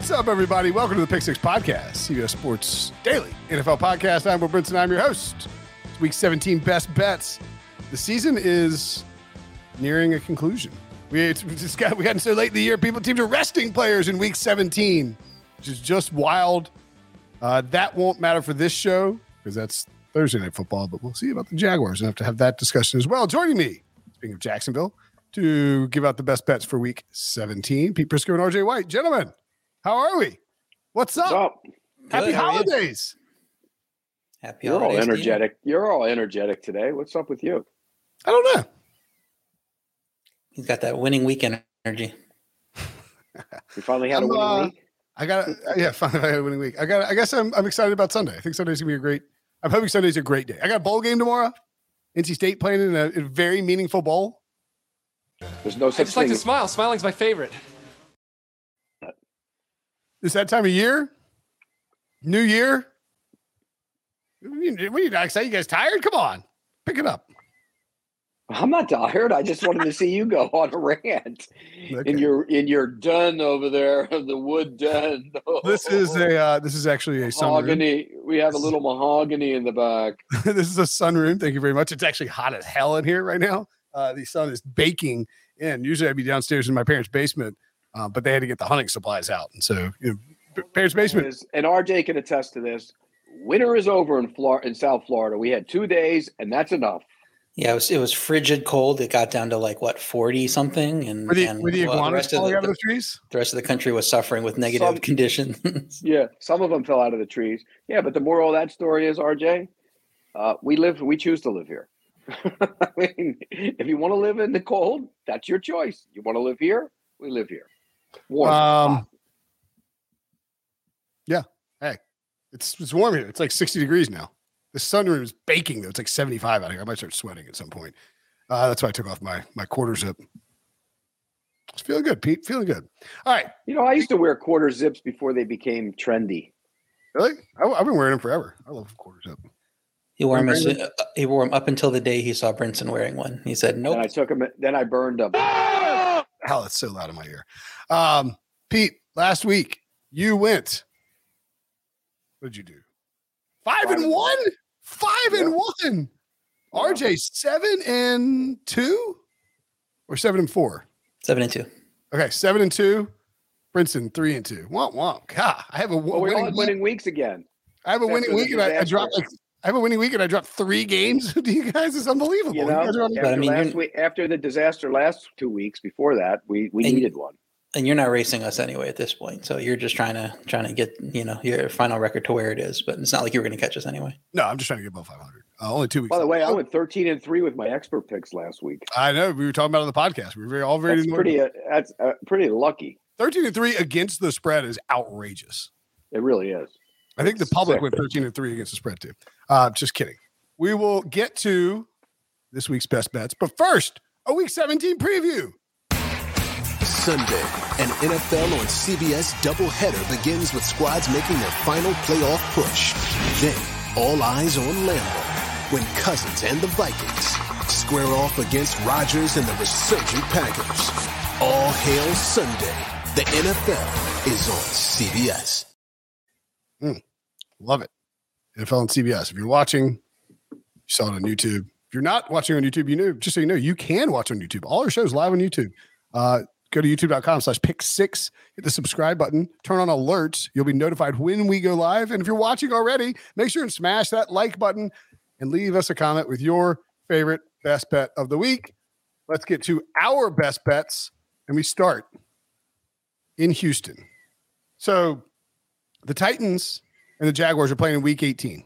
What's up, everybody? Welcome to the Pick Six Podcast, CBS Sports Daily NFL Podcast. I'm Will Brinson. I'm your host. It's Week 17 Best Bets. The season is nearing a conclusion. We it's just got we so late in the year. People teams are resting players in Week 17, which is just wild. Uh, that won't matter for this show because that's Thursday night football. But we'll see about the Jaguars and have to have that discussion as well. Joining me, speaking of Jacksonville, to give out the best bets for Week 17, Pete Prisco and RJ White, gentlemen. How are we? What's up? What's up? Happy Good, how you? holidays. Happy You're all holidays to you. energetic. You're all energetic today. What's up with you? I don't know. He's got that winning weekend energy. We finally had I'm, a winning uh, week. I got yeah, fine. I had a winning week. I got. I guess I'm. I'm excited about Sunday. I think Sunday's gonna be a great. I'm hoping Sunday's a great day. I got a bowl game tomorrow. NC State playing in a, a very meaningful bowl. There's no I such just like to smile. Smiling's my favorite. It's that time of year. New year. What are you, what are you guys say? You guys tired? Come on, pick it up. I'm not tired. I just wanted to see you go on a rant Okay. in your in your den over there, the wood den. This is a. Uh, this is actually a sunroom. mahogany. We have a little mahogany in the back. this is a sunroom. Thank you very much. It's actually hot as hell in here right now. Uh, the sun is baking in. Usually I'd be downstairs in my parents' basement, uh, but they had to get the hunting supplies out. And so, you know, p- parents' basement. Is- and RJ can attest to this. Winter is over in Florida, in South Florida. We had two days, and that's enough. Yeah, it was it was frigid cold. It got down to like what forty something, and, Were the, and were the well, iguanas rest of falling the, out of the trees? the rest of the country was suffering with negative Some- conditions. Yeah, some of them fell out of the trees. Yeah, but the moral of that story is, RJ, uh, we live, we choose to live here. I mean, if you want to live in the cold, that's your choice. You want to live here, we live here. Warm. Um, hot. It's, it's warm here. It's like 60 degrees now. The sunroom is baking, though. It's like 75 out here. I might start sweating at some point. Uh, that's why I took off my, my quarter zip. It's feeling good, Pete. Feeling good. All right. You know, I used to wear quarter zips before they became trendy. Really? I, have been wearing them forever. I love quarter zip. he wore them, as- uh, he wore him up until the day he saw Brinson wearing one. He said, "Nope." And I took them, then I burned them. Hell, it's so loud in my ear. Um, Pete, last week you went. What did you do? Five, Five and and one. Five and one. Yeah. RJ seven and two, or seven and four. Seven and two. Okay, seven and two. Brinson three and two. Womp womp. God, I have a, w- Well, we all winning, had winning weeks again. I have a after winning the week, and I, I dropped like I have a winning week, and I dropped three games. to you guys It's unbelievable. You You know, guys are after, I mean, last week, after the disaster last two weeks before that, we, we needed one. And you're not racing us anyway at this point, so you're just trying to trying to get you know your final record to where it is. But it's not like you were going to catch us anyway. no, I'm just trying to get above 500. Uh, only two weeks. By the way, I went 13 and 3 with my expert picks last week. I know we were talking about it on the podcast. We were very, all very That's pretty. Uh, that's uh, pretty lucky. 13 and 3 against the spread is outrageous. It really is. I think the public went 13 and 3 against the spread too. Uh, just kidding. We will get to this week's best bets, but first, a week 17 preview. Sunday, an NFL on CBS doubleheader begins with squads making their final playoff push. Then, all eyes on Lambeau when Cousins and the Vikings square off against Rodgers and the resurgent Packers. All hail Sunday. The NFL is on CBS. Mm, love it. NFL on CBS. If you're watching, you saw it on YouTube. If you're not watching on YouTube, you know, just so you know, you can watch on YouTube. All our shows live on YouTube. Uh, go to youtube.com slash pick six, hit the subscribe button, turn on alerts. You'll be notified when we go live. And if you're watching already, make sure and smash that like button and leave us a comment with your favorite best bet of the week. Let's get to our best bets. And we start in Houston. So the Titans and the Jaguars are playing in week 18.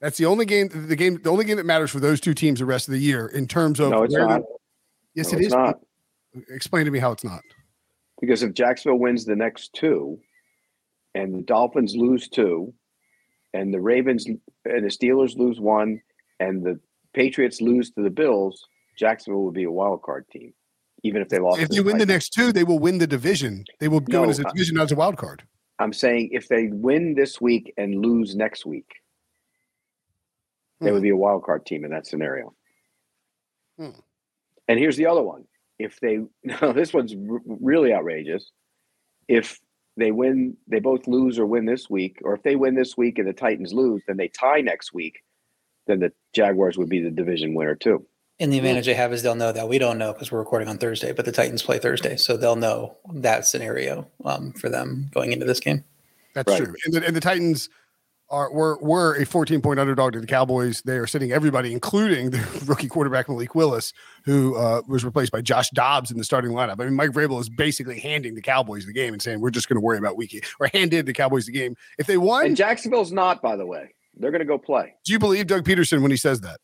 That's the only game, the game, the only game that matters for those two teams the rest of the year in terms of no, it's not. Yes, no, it it's is. not. Explain to me how it's not. Because if Jacksonville wins the next two, and the Dolphins lose two, and the Ravens and the Steelers lose one, and the Patriots lose to the Bills, Jacksonville will be a wild card team, even if they lost. If they win the next two, they will win the division. They will go in No, as a division, not as a wild card. I'm saying if they win this week and lose next week, they Hmm. would be a wild card team in that scenario. Hmm. And here's the other one: if they now this one's r- really outrageous. If they win, they both lose or win this week, or if they win this week and the Titans lose, then they tie next week. Then the Jaguars would be the division winner too. And the advantage they have is they'll know that we don't know because we're recording on Thursday, but the Titans play Thursday, so they'll know that scenario um, for them going into this game. That's Right. true. And the, and the Titans are were were a 14 point underdog to the Cowboys. They are sitting everybody, including the rookie quarterback Malik Willis, who uh, was replaced by Josh Dobbs in the starting lineup. I mean, Mike Vrabel is basically handing the Cowboys the game and saying we're just going to worry about week eight, or handed the Cowboys the game. If they won, And Jacksonville's not, by the way. They're going to go play, do you believe Doug Pederson when he says that?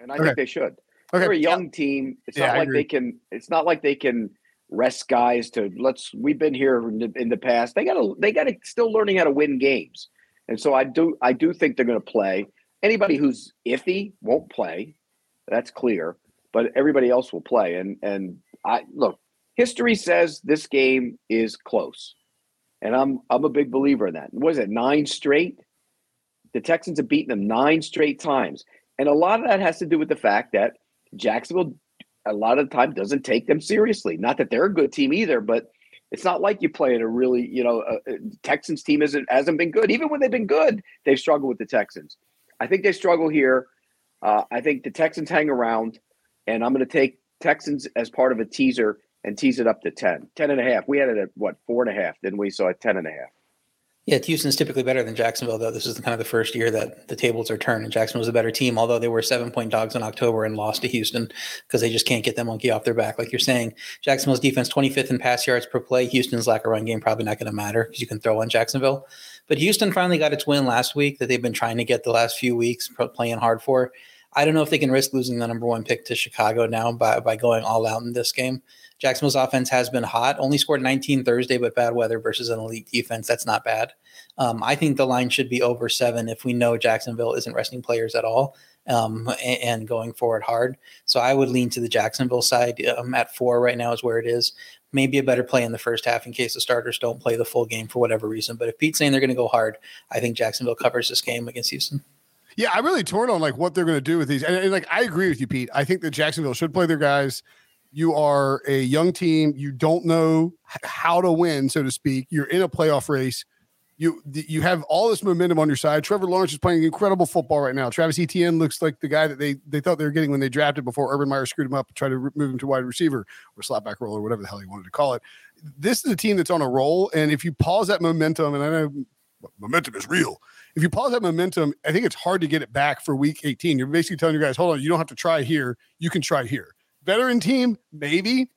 And I Okay. think they should. Okay, They're a young team. It's Yeah, not I like agree. they can. It's not like they can rest guys to let's. We've been here in the, in the past. They got to. They got to still learning how to win games. And so I do. I do think they're going to play. Anybody who's iffy won't play. That's clear. But everybody else will play. And and I look. History says this game is close, and I'm I'm a big believer in that. What is it? Nine straight. The Texans have beaten them nine straight times, and a lot of that has to do with the fact that Jacksonville a lot of the time doesn't take them seriously. Not that they're a good team either, but it's not like you play in a really, you know, a, a Texans team isn't hasn't been good. Even when they've been good, they've struggled with the Texans. I think they struggle here. Uh, I think the Texans hang around, and I'm going to take Texans as part of a teaser and tease it up to 10, 10 and a half. We had it at what, four and a half, didn't we? So at 10 and a half. Yeah, Houston's typically better than Jacksonville, though. This is kind of the first year that the tables are turned, and Jacksonville's a better team, although they were seven point dogs in October and lost to Houston because they just can't get that monkey off their back. Like you're saying, Jacksonville's defense 25th in pass yards per play. Houston's lack of run game probably not going to matter because you can throw on Jacksonville. But Houston finally got its win last week that they've been trying to get the last few weeks, playing hard for. I don't know if they can risk losing the number one pick to Chicago now by, by going all out in this game. Jacksonville's offense has been hot, only scored 19 Thursday, but bad weather versus an elite defense. That's not bad. Um, I think the line should be over seven if we know Jacksonville isn't resting players at all um, and, and going forward hard. So I would lean to the Jacksonville side. Um, at four right now is where it is. Maybe a better play in the first half in case the starters don't play the full game for whatever reason. But if Pete's saying they're going to go hard, I think Jacksonville covers this game against Houston. Yeah, I'm really torn on like what they're going to do with these. And, and, like I agree with you, Pete. I think that Jacksonville should play their guys. You are a young team. You don't know how to win, so to speak. You're in a playoff race. You you have all this momentum on your side. Trevor Lawrence is playing incredible football right now. Travis Etienne looks like the guy that they they thought they were getting when they drafted before Urban Meyer screwed him up and tried to move him to wide receiver or slapback roll or whatever the hell he wanted to call it. This is a team that's on a roll, and if you pause that momentum, and I know momentum is real if you pause that momentum, I think it's hard to get it back for week 18. You're basically telling your guys, hold on, you don't have to try here. You can try here. Veteran team, maybe.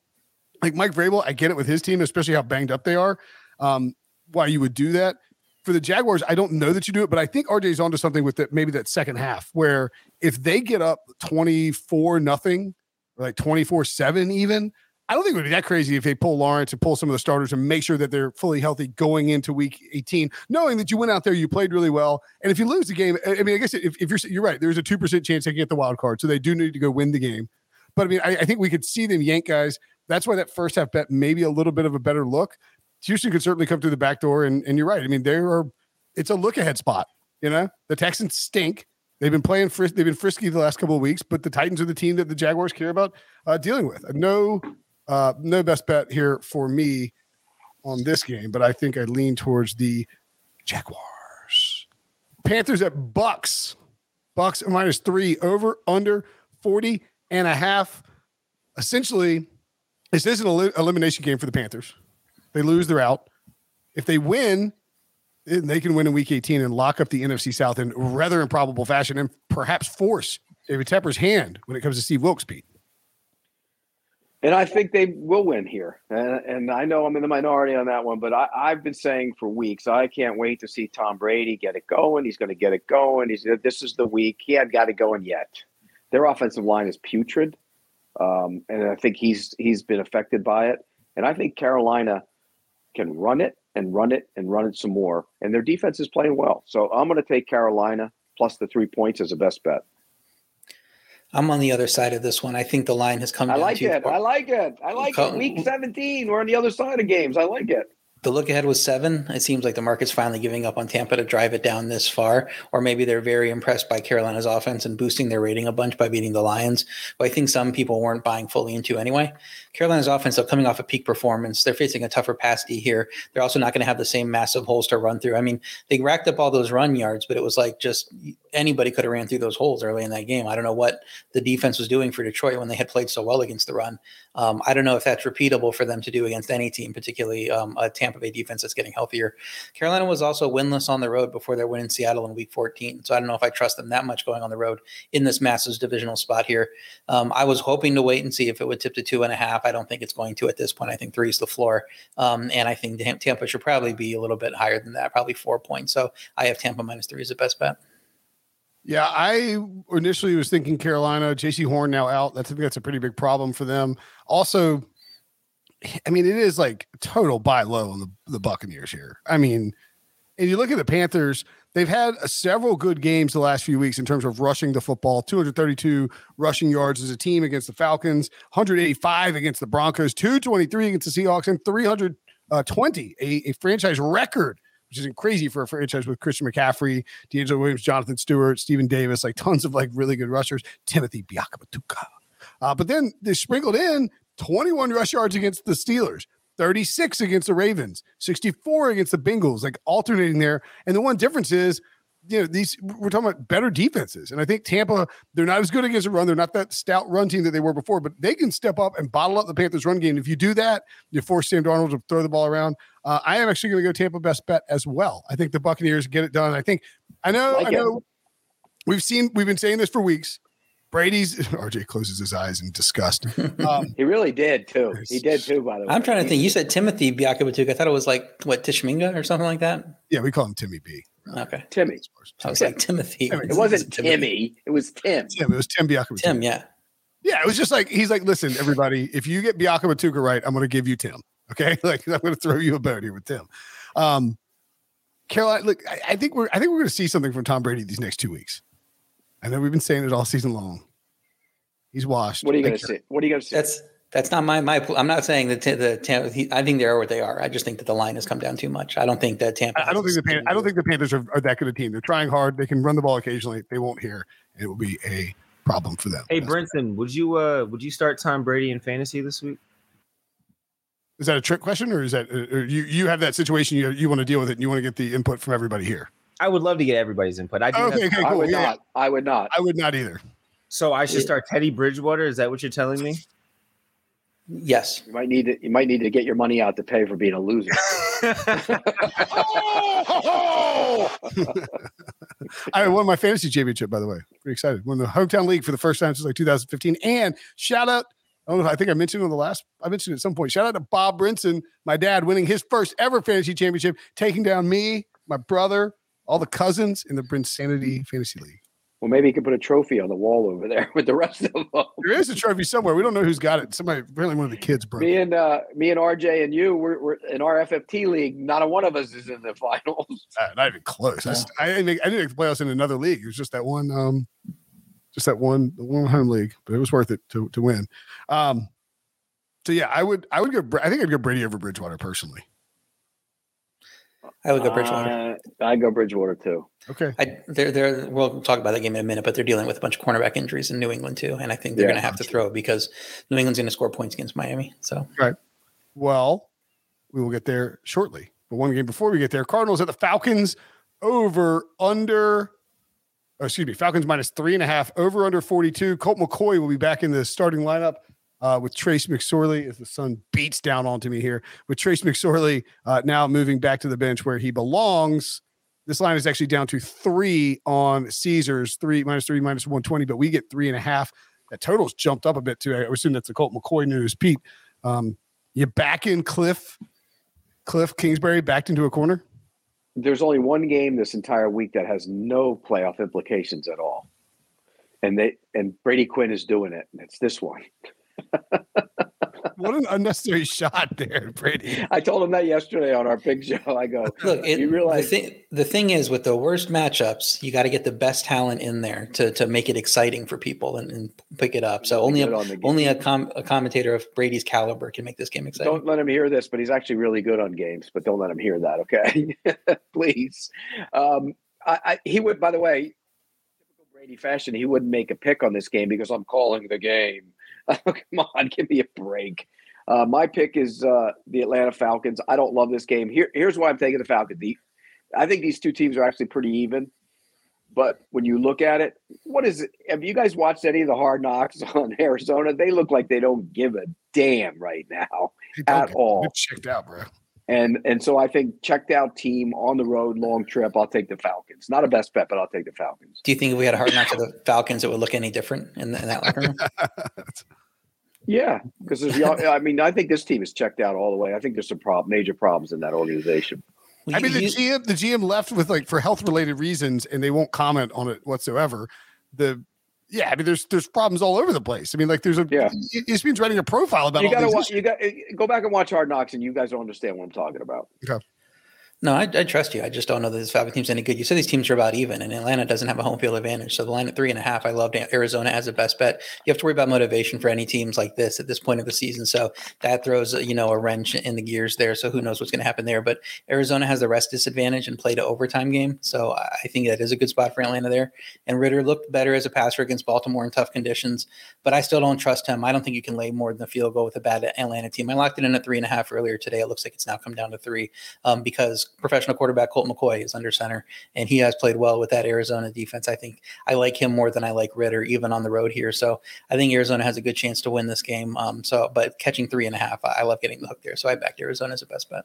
Like Mike Vrabel, I get it with his team, especially how banged up they are. Um, why you would do that. For the Jaguars, I don't know that you do it, but I think RJ's onto something with that maybe that second half where if they get up 24 nothing, like 24 7 even, I don't think it would be that crazy if they pull Lawrence and pull some of the starters and make sure that they're fully healthy going into week 18, knowing that you went out there, you played really well. And if you lose the game, I mean, I guess if, if you're you're right, there's a 2% chance they can get the wild card. So they do need to go win the game. But I mean, I, I think we could see them yank guys. That's why that first half bet maybe a little bit of a better look. Houston could certainly come through the back door. And, and you're right. I mean, there are, it's a look ahead spot. You know, the Texans stink. They've been playing fris- they've been frisky the last couple of weeks, but the Titans are the team that the Jaguars care about uh, dealing with. No uh, no best bet here for me on this game, but I think I lean towards the Jaguars. Panthers at Bucks. Bucks minus three over under 40 and a half. Essentially, this is an el- elimination game for the Panthers. They lose, they're out. If they win, eh, they can win in week 18 and lock up the NFC South in rather improbable fashion and perhaps force David Tepper's hand when it comes to Steve Wilks, Pete. And I think they will win here. And, and I know I'm in the minority on that one, but I, I've been saying for weeks, I can't wait to see Tom Brady get it going. He's going to get it going. He's this is the week. He hadn't got it going yet. Their offensive line is putrid, um, and I think he's he's been affected by it. And I think Carolina can run it and run it and run it some more. And their defense is playing well. So I'm going to take Carolina plus the three points as a best bet. I'm on the other side of this one. I think the line has come. I like it. Far. I like it. I like it. Week 17, we're on the other side of games. I like it the look ahead was seven. It seems like the market's finally giving up on Tampa to drive it down this far, or maybe they're very impressed by Carolina's offense and boosting their rating a bunch by beating the Lions. But I think some people weren't buying fully into anyway. Carolina's offense, though, coming off a peak performance, they're facing a tougher pass D here. They're also not going to have the same massive holes to run through. I mean, they racked up all those run yards, but it was like just anybody could have ran through those holes early in that game. I don't know what the defense was doing for Detroit when they had played so well against the run. Um, I don't know if that's repeatable for them to do against any team, particularly um, a Tampa Bay defense that's getting healthier. Carolina was also winless on the road before their win in Seattle in Week 14, so I don't know if I trust them that much going on the road in this massive divisional spot here. Um, I was hoping to wait and see if it would tip to two and a half. I don't think it's going to at this point. I think three is the floor, um, and I think Tampa should probably be a little bit higher than that, probably four points. So I have Tampa minus three as the best bet. Yeah, I initially was thinking Carolina. Jaycee Horn now out. That's I think that's a pretty big problem for them. Also, I mean, it is like total buy low on the, the Buccaneers here. I mean, and you look at the Panthers, they've had several good games the last few weeks in terms of rushing the football 232 rushing yards as a team against the Falcons, 185 against the Broncos, 223 against the Seahawks, and 320, a, a franchise record which is crazy for a franchise with Christian McCaffrey, DeAngelo Williams, Jonathan Stewart, Stephen Davis, like tons of like really good rushers, Timothy Biakabutuka. Uh, but then they sprinkled in 21 rush yards against the Steelers, 36 against the Ravens, 64 against the Bengals, like alternating there. And the one difference is you know, these we're talking about better defenses. And I think Tampa, they're not as good against a run. They're not that stout run team that they were before, but they can step up and bottle up the Panthers run game. If you do that, you force Sam Darnold to throw the ball around. Uh, I am actually going to go Tampa best bet as well. I think the Buccaneers get it done. I think I know, like I know it. we've seen we've been saying this for weeks. Brady's RJ closes his eyes in disgust. Um, he really did too. He did too. By the way, I'm trying to think. You said Timothy Biakabutuka. I thought it was like what Tishminga or something like that. Yeah, we call him Timmy B. Okay. Timmy. I was like Timothy. It wasn't Timmy. It was Tim. Tim. It was Tim Biakabutuka. Tim, yeah. Yeah, it was just like he's like, listen, everybody, if you get Biakabutuka right, I'm going to give you Tim. Okay, like I'm going to throw you a bone here with Tim. Um, Caroline, look, I, I think we're I think we're going to see something from Tom Brady these next two weeks. I know we've been saying it all season long. He's washed. What are you going to see? What are you going to see? That's that's not my my. I'm not saying that t- the Tampa. I think they are what they are. I just think that the line has come down too much. I don't think that Tampa. I, don't think the Pan- I don't think the Panthers are, are, that good a team. They're trying hard. They can run the ball occasionally. They won't hear. It will be a problem for them. Hey Brinson, would you uh would you start Tom Brady in fantasy this week? Is that a trick question, or is that or you you have that situation you you want to deal with it and you want to get the input from everybody here? I would love to get everybody's input. I do okay, okay, cool. I would yeah. not. I would not. I would not either. So I should start Teddy Bridgewater. Is that what you're telling me? Yes. You might need to you might need to get your money out to pay for being a loser. I won my fantasy championship, by the way. Pretty excited. Won the hometown league for the first time since like 2015. And shout out, I don't know if I think I mentioned on the last, I mentioned at some point. Shout out to Bob Brinson, my dad, winning his first ever fantasy championship, taking down me, my brother, all the cousins in the Brinsanity Fantasy League. Well, maybe you could put a trophy on the wall over there with the rest of them. There is a trophy somewhere. We don't know who's got it. Somebody, apparently one of the kids broke. Me and uh, me and RJ and you, we're, we're in our FFT league. Not a one of us is in the finals. Uh, not even close. That's- I didn't make, I didn't the playoffs in another league. It was just that one, um, just that one, the one home league, but it was worth it to to win. Um, so yeah, I would I would go. I think I'd go Brady over Bridgewater personally. I would go Bridgewater. Uh, I go Bridgewater too. Okay. I, they're, they're, we'll talk about that game in a minute, but they're dealing with a bunch of cornerback injuries in New England too, and I think they're Yeah. going to have to throw because New England's going to score points against Miami. So right. Well, we will get there shortly. But one game before we get there, Cardinals at the Falcons over under. Oh, excuse me, Falcons minus three and a half over under 42. Colt McCoy will be back in the starting lineup uh, with Trace McSorley as the sun beats down onto me here. With Trace McSorley uh, now moving back to the bench where he belongs. This line is actually down to three on Caesars, three minus three, minus 120, but we get three and a half. That total's jumped up a bit too. I assume that's the Colt McCoy news. Pete, um, you back in Cliff, Cliff Kingsbury backed into a corner. There's only one game this entire week that has no playoff implications at all, and they and Brady Quinn is doing it. and It's this one. What an unnecessary shot there, Brady. I told him that yesterday on our big show. I go, look, it, you realize the, thing, the thing is with the worst matchups, you got to get the best talent in there to, to make it exciting for people and, and pick it up. So only a, on only a, com, a commentator of Brady's caliber can make this game exciting. don't let him hear this, but he's actually really good on games. But don't let him hear that, okay? Please. Um, I, I, he would, by the way, typical Brady fashion, he wouldn't make a pick on this game because I'm calling the game. Come on, give me a break. Uh, my pick is uh, the Atlanta Falcons. I don't love this game. Here, here's why I'm taking the Falcons. The, I think these two teams are actually pretty even. But when you look at it, what is it? Have you guys watched any of the hard knocks on Arizona? They look like they don't give a damn right now. At all. checked out, bro. And and so I think checked out team on the road, long trip. I'll take the Falcons. Not a best bet, but I'll take the Falcons. Do you think if we had a hard knock to the Falcons, it would look any different in, in that locker room? Yeah, because there's. I mean, I think this team is checked out all the way. I think there's some problem, major problems in that organization. Well, I mean, the GM, the GM left with like for health related reasons, and they won't comment on it whatsoever. The yeah, I mean, there's there's problems all over the place. I mean, like there's a Yeah. ESPN's writing a profile about You got to watch. You got to go back and watch Hard Knocks, and you guys don't understand what I'm talking about. No, I, I trust you. I just don't know that this Falcon team's any good. You said these teams are about even, and Atlanta doesn't have a home field advantage. So the line at three and a half, I loved Arizona as a best bet. You have to worry about motivation for any teams like this at this point of the season. So that throws you know a wrench in the gears there. So who knows what's going to happen there? But Arizona has the rest disadvantage and played an overtime game. So I think that is a good spot for Atlanta there. And Ridder looked better as a passer against Baltimore in tough conditions, but I still don't trust him. I don't think you can lay more than a field goal with a bad Atlanta team. I locked it in at three and a half earlier today. It looks like it's now come down to three um, because professional quarterback Colt McCoy is under center, and he has played well with that Arizona defense. I think I like him more than I like Ridder, even on the road here. So I think Arizona has a good chance to win this game. Um, so, but catching three and a half, I I love getting the hook there. So I backed Arizona as a best bet.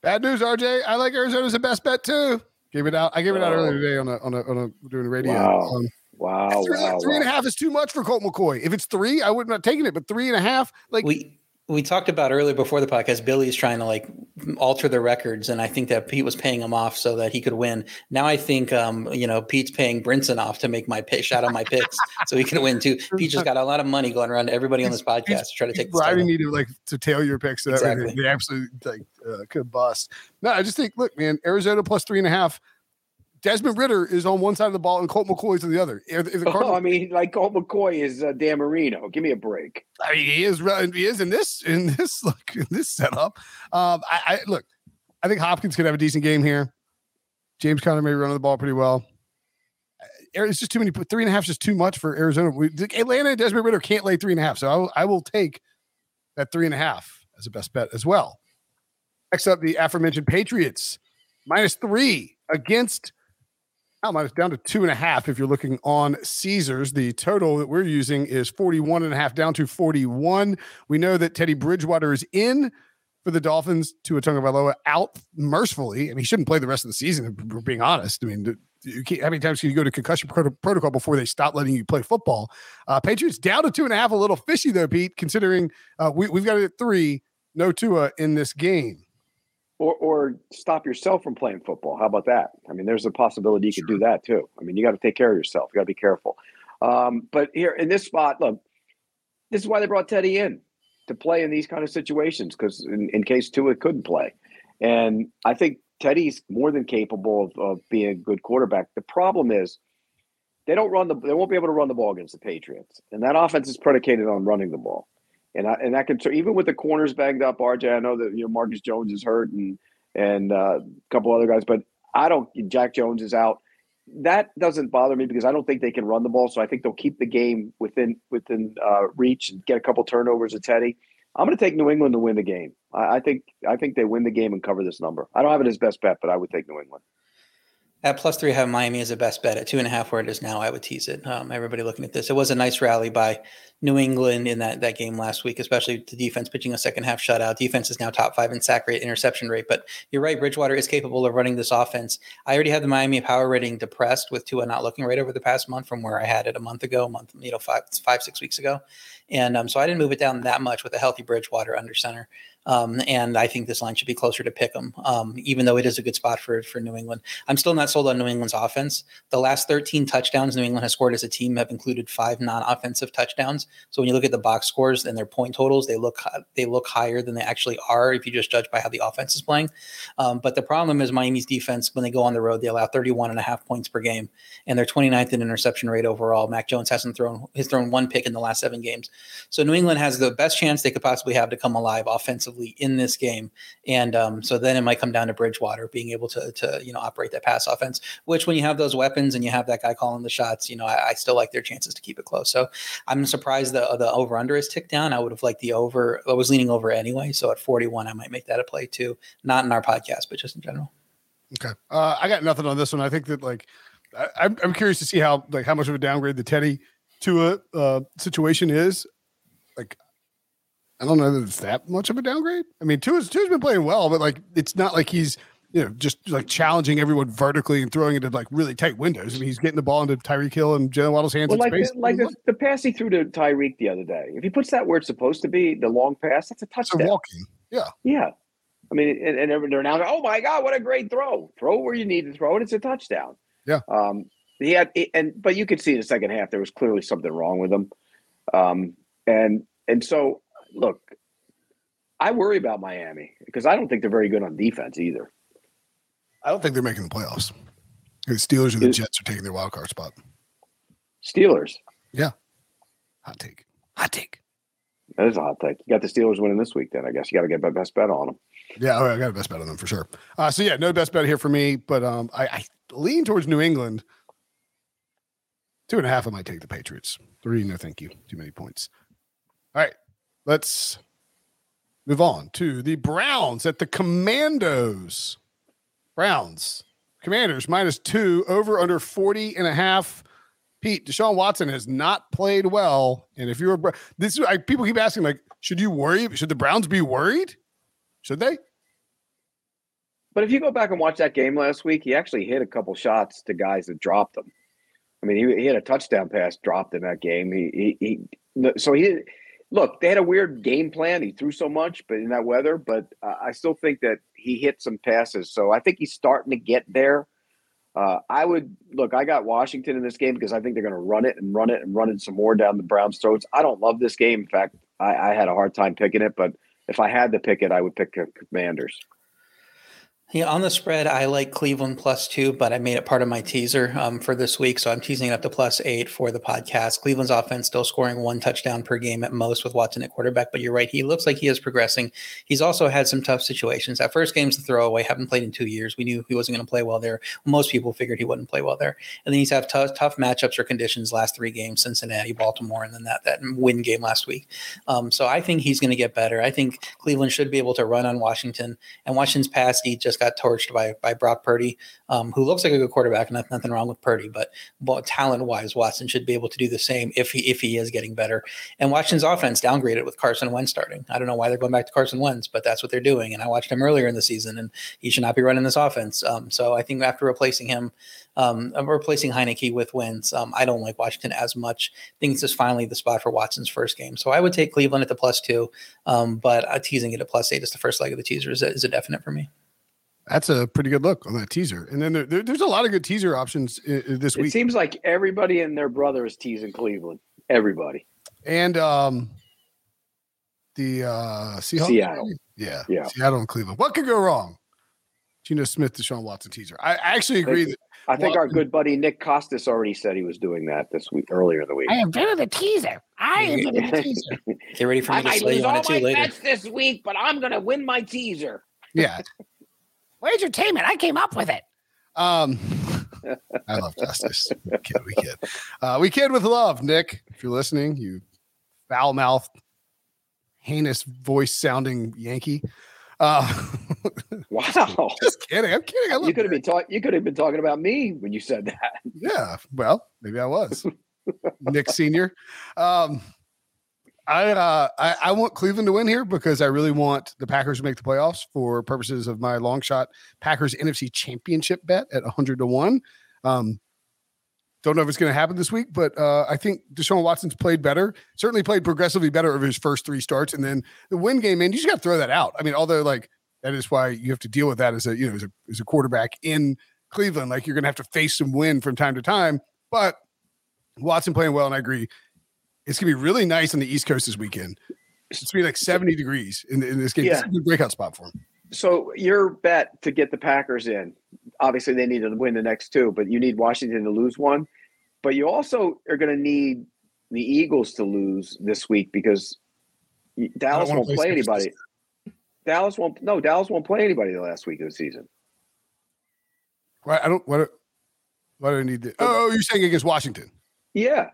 Bad news, RJ. I like Arizona as a best bet too. Gave it out. I gave it out Oh. earlier today on a on a on a doing a radio. Wow. Um, Wow, three, wow, three and a half is too much for Colt McCoy. If it's three, I would not taking it, but three and a half, like we we talked about earlier before the podcast. Billy's trying to like alter the records, and I think that Pete was paying him off so that he could win. Now I think um, you know Pete's paying Brinson off to make my pitch shout out my picks so he can win too. Pete just got a lot of money going around to everybody on this podcast to try to he's take bribing title. me to like to tail your picks so that way Exactly. they, they absolutely like uh, could bust. No, I just think, look, man, Arizona plus three and a half. Desmond Ridder is on one side of the ball and Colt McCoy is on the other. If, if the Oh, I mean, like Colt McCoy is uh, Dan Marino. Give me a break. I mean, he is he is in this in this look in this setup. Um, I, I look, I think Hopkins could have a decent game here. James Conner may run the ball pretty well. Uh, It's just too many. Three and a half is just too much for Arizona. We, Atlanta and Desmond Ridder can't lay three and a half, so I will, I will take that three and a half as a best bet as well. Next up, the aforementioned Patriots minus three against. Now minus down to two and a half. If you're looking on Caesars, the total that we're using is 41 and a half down to 41. We know that Teddy Bridgewater is in for the Dolphins Tua Tagovailoa out mercifully. I mean, he shouldn't play the rest of the season, if being honest. I mean, how many times can you go to concussion proto- protocol before they stop letting you play football? Uh, Patriots down to two and a half, a little fishy though, Pete, considering uh, we, we've got it at three, no Tua in this game. Or or stop yourself from playing football. How about that? I mean, there's a possibility you could do that too. I mean, you got to take care of yourself. You got to be careful. Um, but here in this spot, look, this is why they brought Teddy in to play in these kind of situations because in, in case Tua couldn't play, and I think Teddy's more than capable of, of being a good quarterback. The problem is they don't run the they won't be able to run the ball against the Patriots, and that offense is predicated on running the ball. And I, and that can so even with the corners banged up, RJ. I know that you know Marcus Jones is hurt and and uh, a couple other guys, but I don't. Jack Jones is out. That doesn't bother me because I don't think they can run the ball. So I think they'll keep the game within within uh, reach and get a couple turnovers at Teddy. I'm going to take New England to win the game. I, I think I think they win the game and cover this number. I don't have it as best bet, but I would take New England. At plus three, I have Miami as a best bet. At two and a half, where it is now, I would tease it. Um, everybody looking at this, it was a nice rally by New England in that that game last week, especially the defense pitching a second half shutout. Defense is now top five in sack rate, interception rate. But you're right, Bridgewater is capable of running this offense. I already have the Miami power rating depressed with Tua not looking right over the past month from where I had it a month ago, a month, you know, five five six weeks ago, and um, so I didn't move it down that much with a healthy Bridgewater under center. Um, and I think this line should be closer to pick them, um, even though it is a good spot for for New England. I'm still not sold on New England's offense. The last 13 touchdowns New England has scored as a team have included five non-offensive touchdowns. So when you look at the box scores and their point totals, they look they look higher than they actually are if you just judge by how the offense is playing. Um, but the problem is Miami's defense when they go on the road, they allow 31 and a half points per game, and they're 29th in interception rate overall. Mac Jones hasn't thrown has thrown one pick in the last seven games. So New England has the best chance they could possibly have to come alive offensively in this game. And um, so then it might come down to Bridgewater being able to, to, you know, operate that pass offense, which when you have those weapons and you have that guy calling the shots, you know, I, I still like their chances to keep it close. So I'm surprised the, the over under is ticked down. I would have liked the over. I was leaning over anyway. So at 41, I might make that a play too. Not in our podcast, but just in general. Okay. Uh, I got nothing on this one. I think that like, I, I'm, I'm curious to see how, like how much of a downgrade the Teddy to a uh, situation is. Like, I don't know that it's that much of a downgrade. I mean, Tua's, Tua's been playing well, but like it's not like he's you know just like challenging everyone vertically and throwing it at like really tight windows. I mean, he's getting the ball into Tyreek Hill and Jaylen Waddle's hands well, in like space. The, like the, the, pass he threw to Tyreek the other day. If he puts that where it's supposed to be, the long pass, that's a touchdown. walking. Yeah. Yeah. I mean, and, and they're now, going, oh my God, what a great throw! Throw where you need to throw it. It's a touchdown. Yeah. Um. He had, and but you could see in the second half there was clearly something wrong with him. Um. And and so look, I worry about Miami because I don't think they're very good on defense either. I don't think they're making the playoffs. The Steelers and the Jets are taking their wild card spot. Steelers. Yeah. Hot take. Hot take. That is a hot take. You got the Steelers winning this week, then I guess you got to get the best bet on them. Yeah, I got a best bet on them for sure. Uh, so yeah, no best bet here for me, but um, I, I lean towards New England. Two and a half, I might take the Patriots. Three, no, thank you. Too many points. All right, let's move on to the Browns at the Commanders. Browns, Commanders minus two, over under 40 and a half. Pete, Deshaun Watson has not played well. And if you're a this I, people keep asking, like, should you worry? Should the Browns be worried? Should they? But if you go back and watch that game last week, he actually hit a couple shots to guys that dropped them. I mean, he, he had a touchdown pass dropped in that game. He, he, he so he look, they had a weird game plan. He threw so much, but in that weather, but uh, I still think that he hit some passes. So I think he's starting to get there. Uh, I would look. I got Washington in this game because I think they're going to run it and run it and run it some more down the Browns' throats. I don't love this game. In fact, I, I had a hard time picking it, but if I had to pick it, I would pick Commanders. Yeah, on the spread, I like Cleveland plus two, but I made it part of my teaser um, for this week. So I'm teasing it up to plus eight for the podcast. Cleveland's offense still scoring one touchdown per game at most with Watson at quarterback, but you're right. He looks like he is progressing. He's also had some tough situations. That first game's the throwaway, haven't played in two years. We knew he wasn't going to play well there. Most people figured he wouldn't play well there. And then he's had tough, tough matchups or conditions last three games Cincinnati, Baltimore, and then that, that win game last week. Um, so I think he's going to get better. I think Cleveland should be able to run on Washington, and Washington's pass just got torched by by Brock Purdy, um, who looks like a good quarterback. Nothing, nothing wrong with Purdy, but, but talent wise, Watson should be able to do the same if he if he is getting better. And Washington's offense downgraded with Carson Wentz starting. I don't know why they're going back to Carson Wentz, but that's what they're doing. And I watched him earlier in the season, and he should not be running this offense. Um, so I think after replacing him, um, replacing Heinicke with Wentz, um, I don't like Washington as much. I think this is finally the spot for Watson's first game. So I would take Cleveland at the plus two, um, but uh, teasing it at plus eight is the first leg of the teaser is a, is a definite for me. That's a pretty good look on that teaser. And then there, there- there's a lot of good teaser options i- i- this It week. It seems like everybody and their brother is teasing Cleveland. Everybody. and um, the uh, Seahawks. Seattle. Yeah, Yeah. Seattle and Cleveland. What could go wrong? Geno Smith, Deshaun Watson teaser. I I actually agree that I think our good buddy Nick Kostos already said he was doing that this week earlier in the week. I am doing a teaser. I invented a teaser. Get ready for me I to might lose you on all it too my later. bets this week, but I'm gonna win my teaser. yeah. Where's your team? I came up with it. Um, I love justice. We kid, we kid. Uh, we kid with love, Nick. If you're listening, you foul mouthed, heinous voice sounding Yankee. Uh, Wow. just kidding. I'm kidding. I love You could have been talking you could have been talking about me when you said that. Yeah. Well, maybe I was Nick Senior. Um, I, uh, I I want Cleveland to win here because I really want the Packers to make the playoffs for purposes of my long shot Packers NFC Championship bet at 100 to one. Um, don't know if it's going to happen this week, but uh, I think Deshaun Watson's played better. Certainly played progressively better over his first three starts, and then the win game. Man, you just got to throw that out. I mean, although like that is why you have to deal with that as a you know as a, as a quarterback in Cleveland. Like you're going to have to face some win from time to time. But Watson playing well, and I agree. It's going to be really nice on the East Coast this weekend. It's going to be like 70 degrees in, in this game. This is Yeah. a breakout spot for him. So your bet to get the Packers in, obviously they need to win the next two, but you need Washington to lose one. But you also are going to need the Eagles to lose this week because Dallas won't play play anybody. Dallas won't. No, Dallas won't play anybody the last week of the season. Right? I don't. What? Why do I need the? Oh, oh you're saying against Washington? Yeah,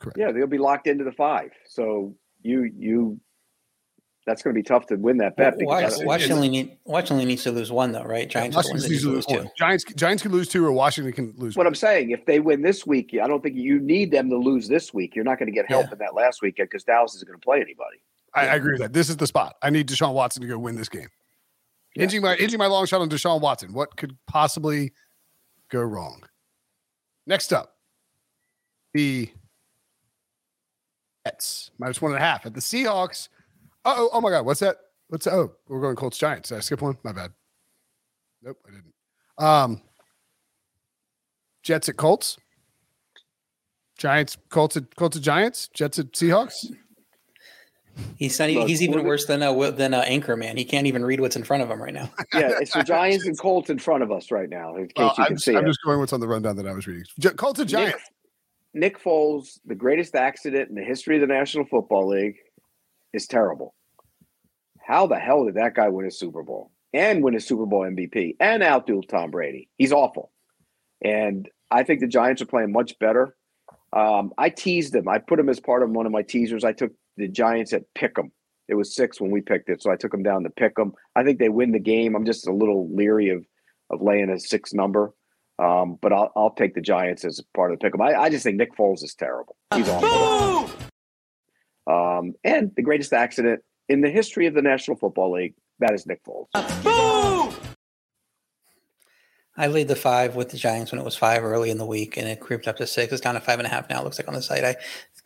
Correct. yeah, they'll be locked into the five. So you you, that's going to be tough to win that bet. Wa- because Washington only need Washington only needs to lose one though, right? Giants are the Washington needs to to lose lose two. Giants. Giants can lose two, or Washington can lose. what one. I'm saying. If they win this week, I don't think you need them to lose this week. You're not going to get help Yeah. in that last weekend because Dallas isn't going to play anybody. I, I agree with that. This is the spot. I need Deshaun Watson to go win this game. Yeah. Hinging my hinging my long shot on Deshaun Watson. What could possibly go wrong? Next up, the Jets minus one and a half at the Seahawks. Oh, oh my God, what's that? What's that? Oh, we're going Colts Giants. Did I skip one? My bad. Nope, I didn't. Um, Jets at Colts. Giants, Colts at Colts at Giants. Jets at Seahawks. He's not, even- he's even worse than uh, Wi- than uh, Anchorman. He can't even read what's in front of him right now. Yeah, it's the Giants and Colts in front of us right now. In case Well, you I'm, just, see I'm it. just going what's on the rundown that I was reading. Gi- Colts and Nick, Giants. Nick Foles, the greatest accident in the history of the National Football League, is terrible. How the hell did that guy win a Super Bowl and win a Super Bowl MVP and outdo Tom Brady? He's awful. And I think the Giants are playing much better. Um, I teased them. I put them as part of one of my teasers. I took the Giants at pick 'em. It was six when we picked it, so I took them down to pick them. I think they win the game. I'm just a little leery of of laying a six number. Um, but I'll, I'll take the Giants as part of the pick 'em. I, I just think Nick Foles is terrible. He's awful. Um, and the greatest accident in the history of the National Football League, that is Nick Foles. I laid the five with the Giants when it was five early in the week, and it creeped up to six. It's down to five and a half now. It looks like on the site. I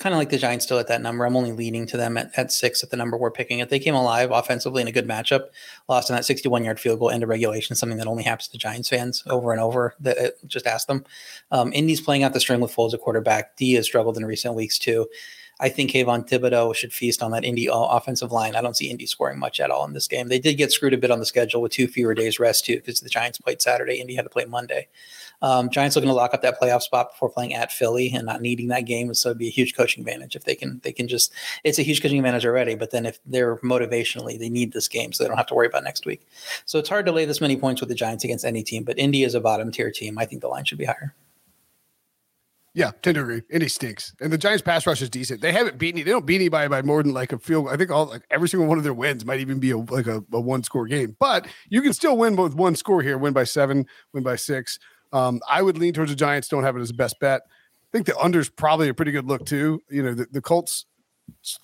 kind of like the Giants still at that number. I'm only leaning to them at, at six at the number we're picking. If they came alive offensively in a good matchup, lost in that 61 yard field goal end of regulation, something that only happens to Giants fans over and over. That uh, just ask them. Um, Indy's playing out the string with Foles at quarterback. D has struggled in recent weeks too. I think Kayvon Thibodeaux should feast on that Indy offensive line. I don't see Indy scoring much at all in this game. They did get screwed a bit on the schedule with two fewer days rest too, because the Giants played Saturday. Indy had to play Monday. Um, Giants looking to lock up that playoff spot before playing at Philly and not needing that game, so it'd be a huge coaching advantage if they can. They can just. It's a huge coaching advantage already, but then if they're motivationally, they need this game, so they don't have to worry about next week. So it's hard to lay this many points with the Giants against any team, but Indy is a bottom tier team. I think the line should be higher. Yeah, tend to agree. Indy stinks, and the Giants' pass rush is decent. They haven't beaten. They don't beat anybody by more than like a field. I think all like every single one of their wins might even be a, like a, a one score game. But you can still win with one score here. Win by seven. Win by six. Um, I would lean towards the Giants. Don't have it as a best bet. I think the under's probably a pretty good look too. You know, the, the Colts.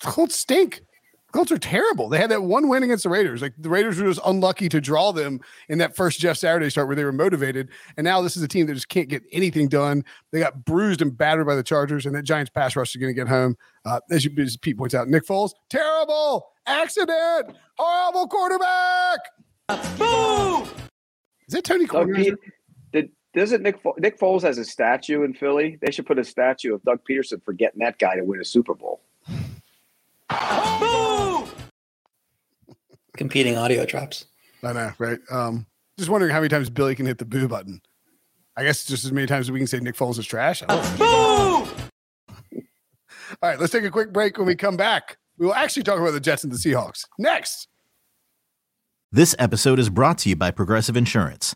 The Colts stink. The Colts are terrible. They had that one win against the Raiders. Like the Raiders were just unlucky to draw them in that first Jeff Saturday start where they were motivated. And now this is a team that just can't get anything done. They got bruised and battered by the Chargers, and that Giants pass rush is going to get home. Uh, as, you, as Pete points out, Nick Foles, terrible accident, horrible quarterback. Is it Tony Doug Kornheiser? Pete, did, doesn't Nick Fo- Nick Foles has a statue in Philly? They should put a statue of Doug Peterson for getting that guy to win a Super Bowl. Competing audio drops. I know, right? Um, just wondering how many times Billy can hit the boo button. I guess just as many times as we can say Nick Foles is trash. I. All right, let's take a quick break. When we come back, we will actually talk about the Jets and the Seahawks next. This episode is brought to you by Progressive Insurance.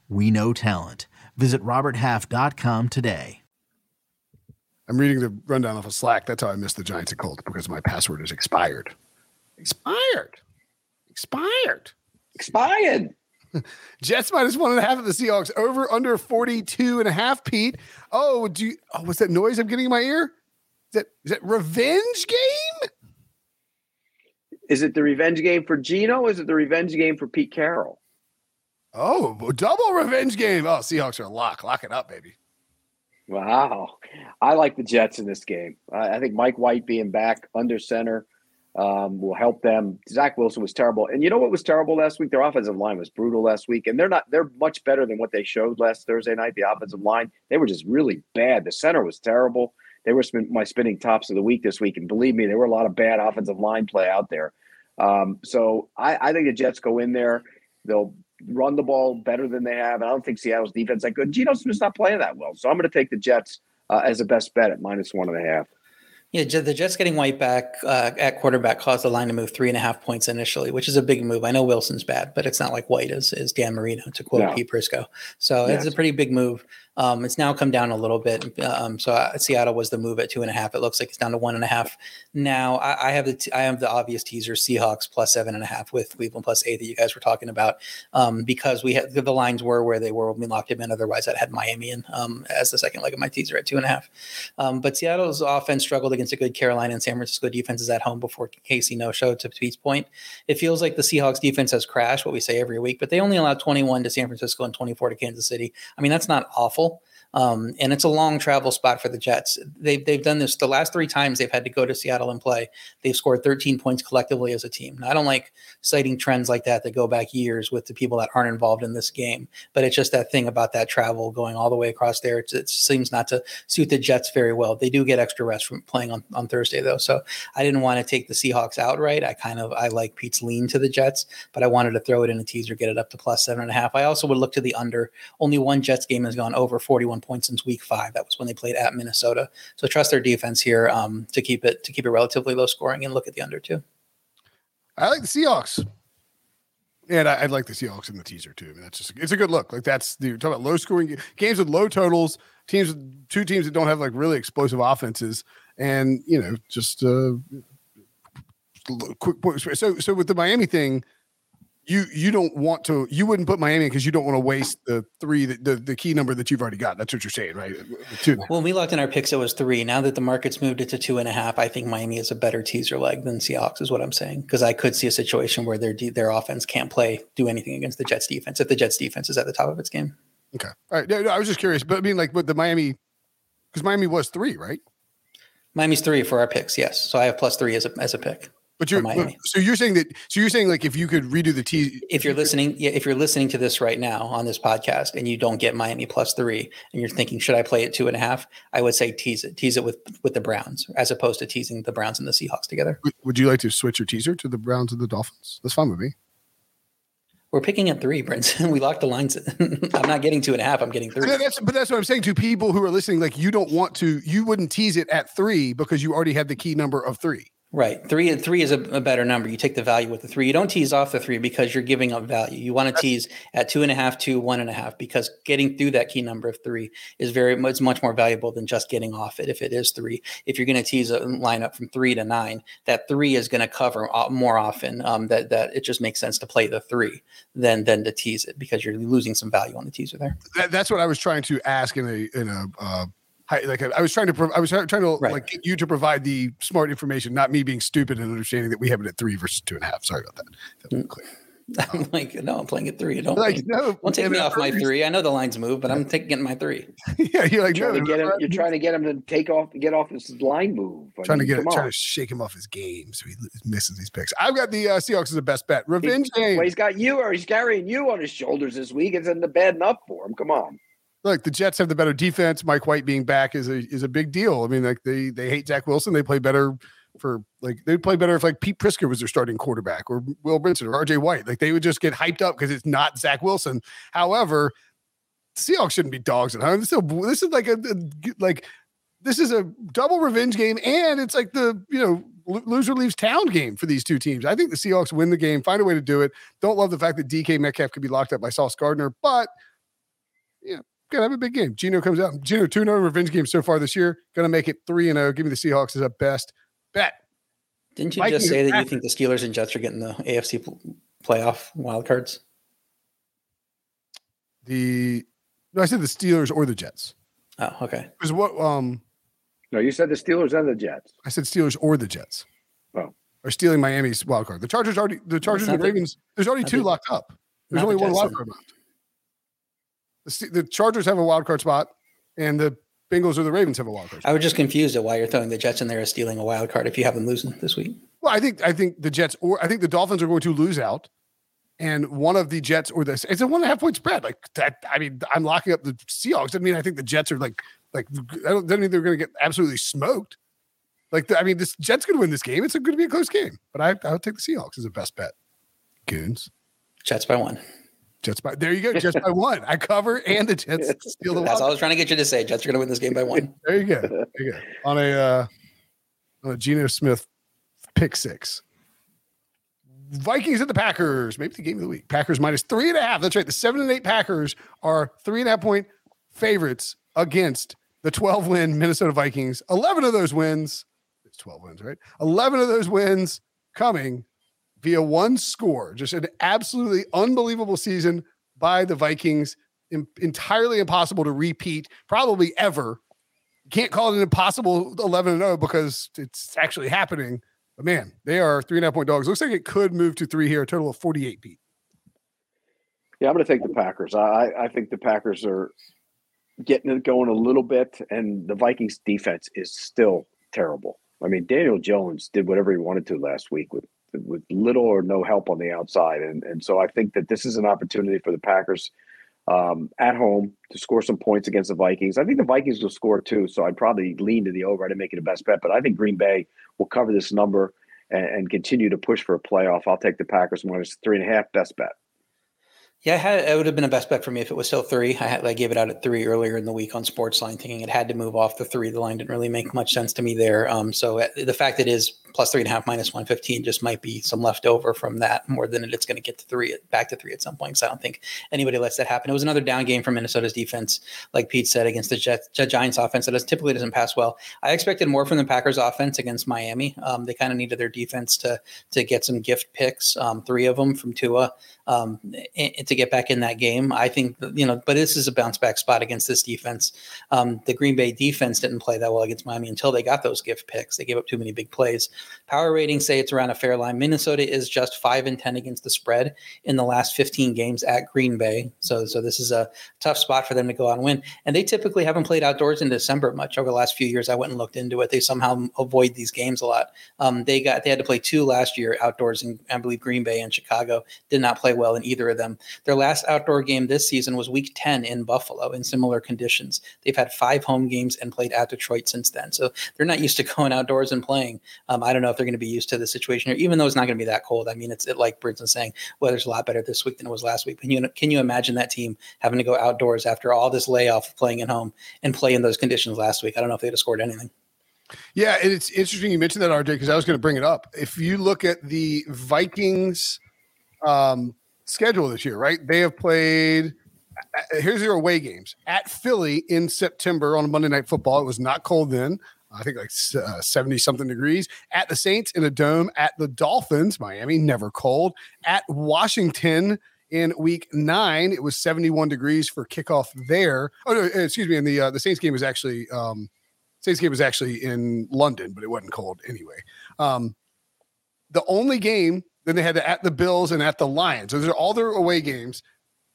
we know talent. Visit RobertHalf.com today. I'm reading the rundown off of Slack. That's how I missed the Giants and Colts because my password is expired. Expired. Expired. Expired. Jets minus one and a half of the Seahawks over under 42 and a half, Pete. Oh, do you, oh, what's that noise I'm getting in my ear? Is that, is that revenge game? Is it the revenge game for Geno? Is it the revenge game for Pete Carroll? Oh, double revenge game. Oh, Seahawks are lock. Lock it up, baby. Wow. I like the Jets in this game. I I think Mike White being back under center um, will help them. Zach Wilson was terrible. And you know what was terrible last week? Their offensive line was brutal last week. And they're not, they're much better than what they showed last Thursday night. The offensive line, they were just really bad. The center was terrible. They were spin, my spinning tops of the week this week. And believe me, there were a lot of bad offensive line play out there. Um, so I, I think the Jets go in there. They'll run the ball better than they have. And I don't think Seattle's defense that good. Geno Smith's not playing that well. So I'm going to take the Jets uh, as a best bet at minus one and a half. Yeah, the Jets getting White back uh, at quarterback caused the line to move three and a half points initially, which is a big move. I know Wilson's bad, but it's not like White is, is Dan Marino, to quote No. Pete Prisco. So it's a pretty big move. Um, it's now come down a little bit. Um, so uh, Seattle was the move at two and a half. It looks like it's down to one and a half now. I, I have the t- I have the obvious teaser Seahawks plus seven and a half with Cleveland plus eight that you guys were talking about um, because we had the lines were where they were when we locked him in. Otherwise, I'd had Miami in um, as the second leg of my teaser at two and a half. Um, but Seattle's offense struggled against a good Carolina and San Francisco defenses at home before Casey no show. To Pete's point, it feels like the Seahawks defense has crashed. What we say every week, but they only allowed 21 to San Francisco and 24 to Kansas City. I mean, that's not awful. Um, and it's a long travel spot for the Jets. They've, they've done this the last three times they've had to go to Seattle and play. They've scored 13 points collectively as a team. Now, I don't like citing trends like that that go back years with the people that aren't involved in this game, but it's just that thing about that travel going all the way across there. It's, it seems not to suit the Jets very well. They do get extra rest from playing on, on Thursday, though. So I didn't want to take the Seahawks outright. I kind of I like Pete's lean to the Jets, but I wanted to throw it in a teaser, get it up to plus seven and a half. I also would look to the under. Only one Jets game has gone over 41 points since week five. That was when they played at Minnesota. So trust their defense here um, to keep it to keep it relatively low scoring and look at the under too. I like the Seahawks. And I, I'd like the Seahawks in the teaser too. I mean, that's just it's a good look. Like that's you're talking about low scoring games with low totals, teams two teams that don't have like really explosive offenses, and you know just uh, quick. point. So so with the Miami thing, you you don't want to you wouldn't put Miami because you don't want to waste the three that the, the key number that you've already got. That's what you're saying, right? Two. When we locked in our picks, it was three. Now that the market's moved it to two and a half, I think Miami is a better teaser leg than Seahawks, is what I'm saying. Because I could see a situation where their their offense can't play, do anything against the Jets defense if the Jets defense is at the top of its game. Okay. All right. No, no, I was just curious, but I mean, like, with the Miami, because Miami was three, right? Miami's three for our picks, yes. So I have plus three as a as a pick. But you're so you're saying that so you're saying like if you could redo the T If you're listening, yeah, if you're listening to this right now on this podcast and you don't get Miami plus three, and you're thinking, should I play it two and a half? I would say tease it, tease it with with the Browns, as opposed to teasing the Browns and the Seahawks together. would- you like to switch your teaser to the Browns and the Dolphins? That's fine with me. We're picking at three, Brinson. we locked the lines. I'm not getting two and a half. I'm getting three. But that's, but that's what I'm saying to people who are listening. Like, you don't want to, you wouldn't tease it at three because you already have the key number of three. Right. Three three is a, a, better number. You take the value with the three. You don't tease off the three because you're giving up value. You want to tease at two and a half, two, one and a half, because getting through that key number of three is very it's much more valuable than just getting off it if it is three. If you're going to tease a lineup from three to nine, that three is going to cover more often. Um, that that it just makes sense to play the three than than to tease it because you're losing some value on the teaser there. That, that's what I was trying to ask in a in a uh, like I was trying to, I was trying to right. like get you to provide the smart information, not me being stupid and understanding that we have it at three versus two and a half. Sorry about that. that mm. clear. I'm like, no, I'm playing at three. Don't like, no, don't take me off my three. I know the lines move, but I'm taking my three. yeah, you're like, trying no, to get him. You're trying to get him to take off, get off his line move. I trying mean, to get, trying to shake him off his game so he misses these picks. I've got the uh, Seahawks as the best bet. Revenge he, game. Well, he's got you, or he's carrying you on his shoulders this week. It's in the bad enough for him. Come on look, the Jets have the better defense. Mike White being back is a is a big deal. I mean, like they they hate Zach Wilson. They play better for like they'd play better if like Pete Prisco was their starting quarterback or Will Brinson or RJ White. Like they would just get hyped up because it's not Zach Wilson. However, Seahawks shouldn't be dogs at home. This is, a, this is like a, a like this is a double revenge game, and it's like the you know loser leaves town game for these two teams. I think the Seahawks win the game, find a way to do it. Don't love the fact that DK Metcalf could be locked up by Sauce Gardner, but yeah, gonna have a big game. Geno comes out. Geno two no revenge game so far this year. Gonna make it three and zero. Oh. Give me the Seahawks as a best bet. Didn't you Vikings just say that you think the Steelers and Jets are getting the AFC playoff wild cards? The no, I said the Steelers or the Jets. Oh, okay. Because what? Um, no, you said the Steelers and the Jets. I said Steelers or the Jets. Oh, are stealing Miami's wild card. The Chargers already. The Chargers and the Ravens. There's already two locked up. There's only the one wild card left. The, the Chargers have a wild card spot, and the Bengals or the Ravens have a wild card. Spot. I was just confused at why you're throwing the Jets in there as stealing a wild card if you have them losing this week. Well, I think I think the Jets or I think the Dolphins are going to lose out, and one of the Jets or the it's a one and a half point spread. Like that, I mean, I'm locking up the Seahawks. I mean, I think the Jets are like like I don't, don't think they're going to get absolutely smoked. Like the, I mean, this Jets going to win this game. It's going to be a close game, but I I would take the Seahawks as a best bet. Goons. Jets by one. Jets by there you go. Jets by one. I cover and the Jets steal the. That's all I was trying to get you to say. Jets are going to win this game by one. there you go. There you go. On a uh, on a Geno Smith pick six. Vikings and the Packers. Maybe the game of the week. Packers minus three and a half. That's right. The seven and eight Packers are three and a half point favorites against the 12 win Minnesota Vikings. 11 of those wins, it's 12 wins, right? 11 of those wins coming via one score. Just an absolutely unbelievable season by the Vikings. In, entirely impossible to repeat, probably ever. Can't call it an impossible 11 0 because it's actually happening. But man, they are three and a half point dogs. Looks like it could move to three here, a total of 48 beat. Yeah, I'm going to take the Packers. I, I think the Packers are getting it going a little bit, and the Vikings defense is still terrible. I mean, Daniel Jones did whatever he wanted to last week with with little or no help on the outside. And, and so I think that this is an opportunity for the Packers um, at home to score some points against the Vikings. I think the Vikings will score too. So I'd probably lean to the over. to make it a best bet. But I think Green Bay will cover this number and, and continue to push for a playoff. I'll take the Packers minus three and a half best bet. Yeah, had, it would have been a best bet for me if it was still three. I, had, I gave it out at three earlier in the week on Sportsline, thinking it had to move off the three. The line didn't really make much sense to me there. Um, so uh, the fact that it is plus three and a half minus 115 just might be some leftover from that more than it's going to get to three, back to three at some point. So I don't think anybody lets that happen. It was another down game for Minnesota's defense, like Pete said, against the Jets, Giants offense that typically doesn't pass well. I expected more from the Packers offense against Miami. Um, they kind of needed their defense to to get some gift picks, um, three of them from Tua um, and, to get back in that game. I think, you know, but this is a bounce back spot against this defense. Um, the Green Bay defense didn't play that well against Miami until they got those gift picks. They gave up too many big plays. Power ratings say it's around a fair line. Minnesota is just five and 10 against the spread in the last 15 games at Green Bay. So, so this is a tough spot for them to go out and win. And they typically haven't played outdoors in December much over the last few years. I went and looked into it. They somehow avoid these games a lot. Um, they got, they had to play two last year outdoors in, I believe, Green Bay and Chicago. Did not play well in either of them. Their last outdoor game this season was week 10 in Buffalo in similar conditions. They've had five home games and played at Detroit since then. So they're not used to going outdoors and playing. Um, I, don't know if they're going to be used to the situation here, even though it's not going to be that cold. I mean, it's it, like Brinson's saying, weather's a lot better this week than it was last week. Can you can you imagine that team having to go outdoors after all this layoff of playing at home and play in those conditions last week? I don't know if they'd have scored anything. Yeah, and it's interesting you mentioned that, RJ, because I was going to bring it up. If you look at the Vikings um, schedule this year, right? They have played. uh, Here's your away games at Philly in September on Monday Night Football. It was not cold then. I think like seventy something degrees. At the Saints in a dome. At the Dolphins, Miami, never cold. At Washington in Week Nine, it was seventy one degrees for kickoff there. Oh no, excuse me. And the uh, the Saints game was actually um, Saints game was actually in London, but it wasn't cold anyway. Um, the only game then they had to at the Bills and at the Lions. So Those are all their away games.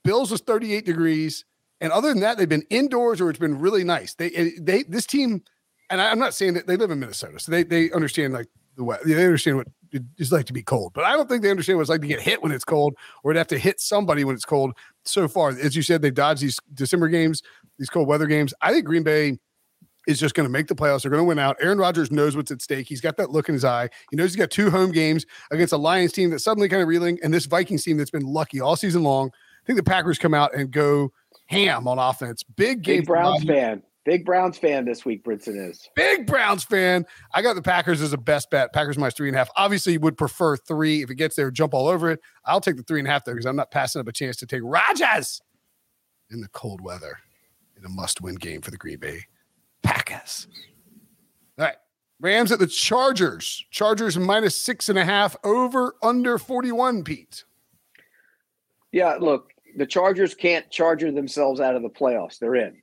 Bills was 38 degrees, and other than that, they've been indoors or it's been really nice. They they this team, and I, am not saying that they live in Minnesota, so they they understand like the weather. They understand what it's like to be cold, but I don't think they understand what it's like to get hit when it's cold or to have to hit somebody when it's cold. So far, as you said, they dodged these December games, these cold weather games. I think Green Bay is just going to make the playoffs. They're going to win out. Aaron Rodgers knows what's at stake. He's got that look in his eye. He knows he's got two home games against a Lions team that's suddenly kind of reeling and this Vikings team that's been lucky all season long. I think the Packers come out and go ham on offense. Big game. Big Browns fan. Big Browns fan this week, Brinson is. Big Browns fan. I got the Packers as a best bet. Packers minus three and a half. Obviously, would prefer three. If it gets there, jump all over it. I'll take the three and a half there because I'm not passing up a chance to take Rodgers in the cold weather in a must win game for the Green Bay Packers. All right. Rams at the Chargers. Chargers minus six and a half over under 41, Pete. Yeah, look, the Chargers can't charger themselves out of the playoffs. They're in.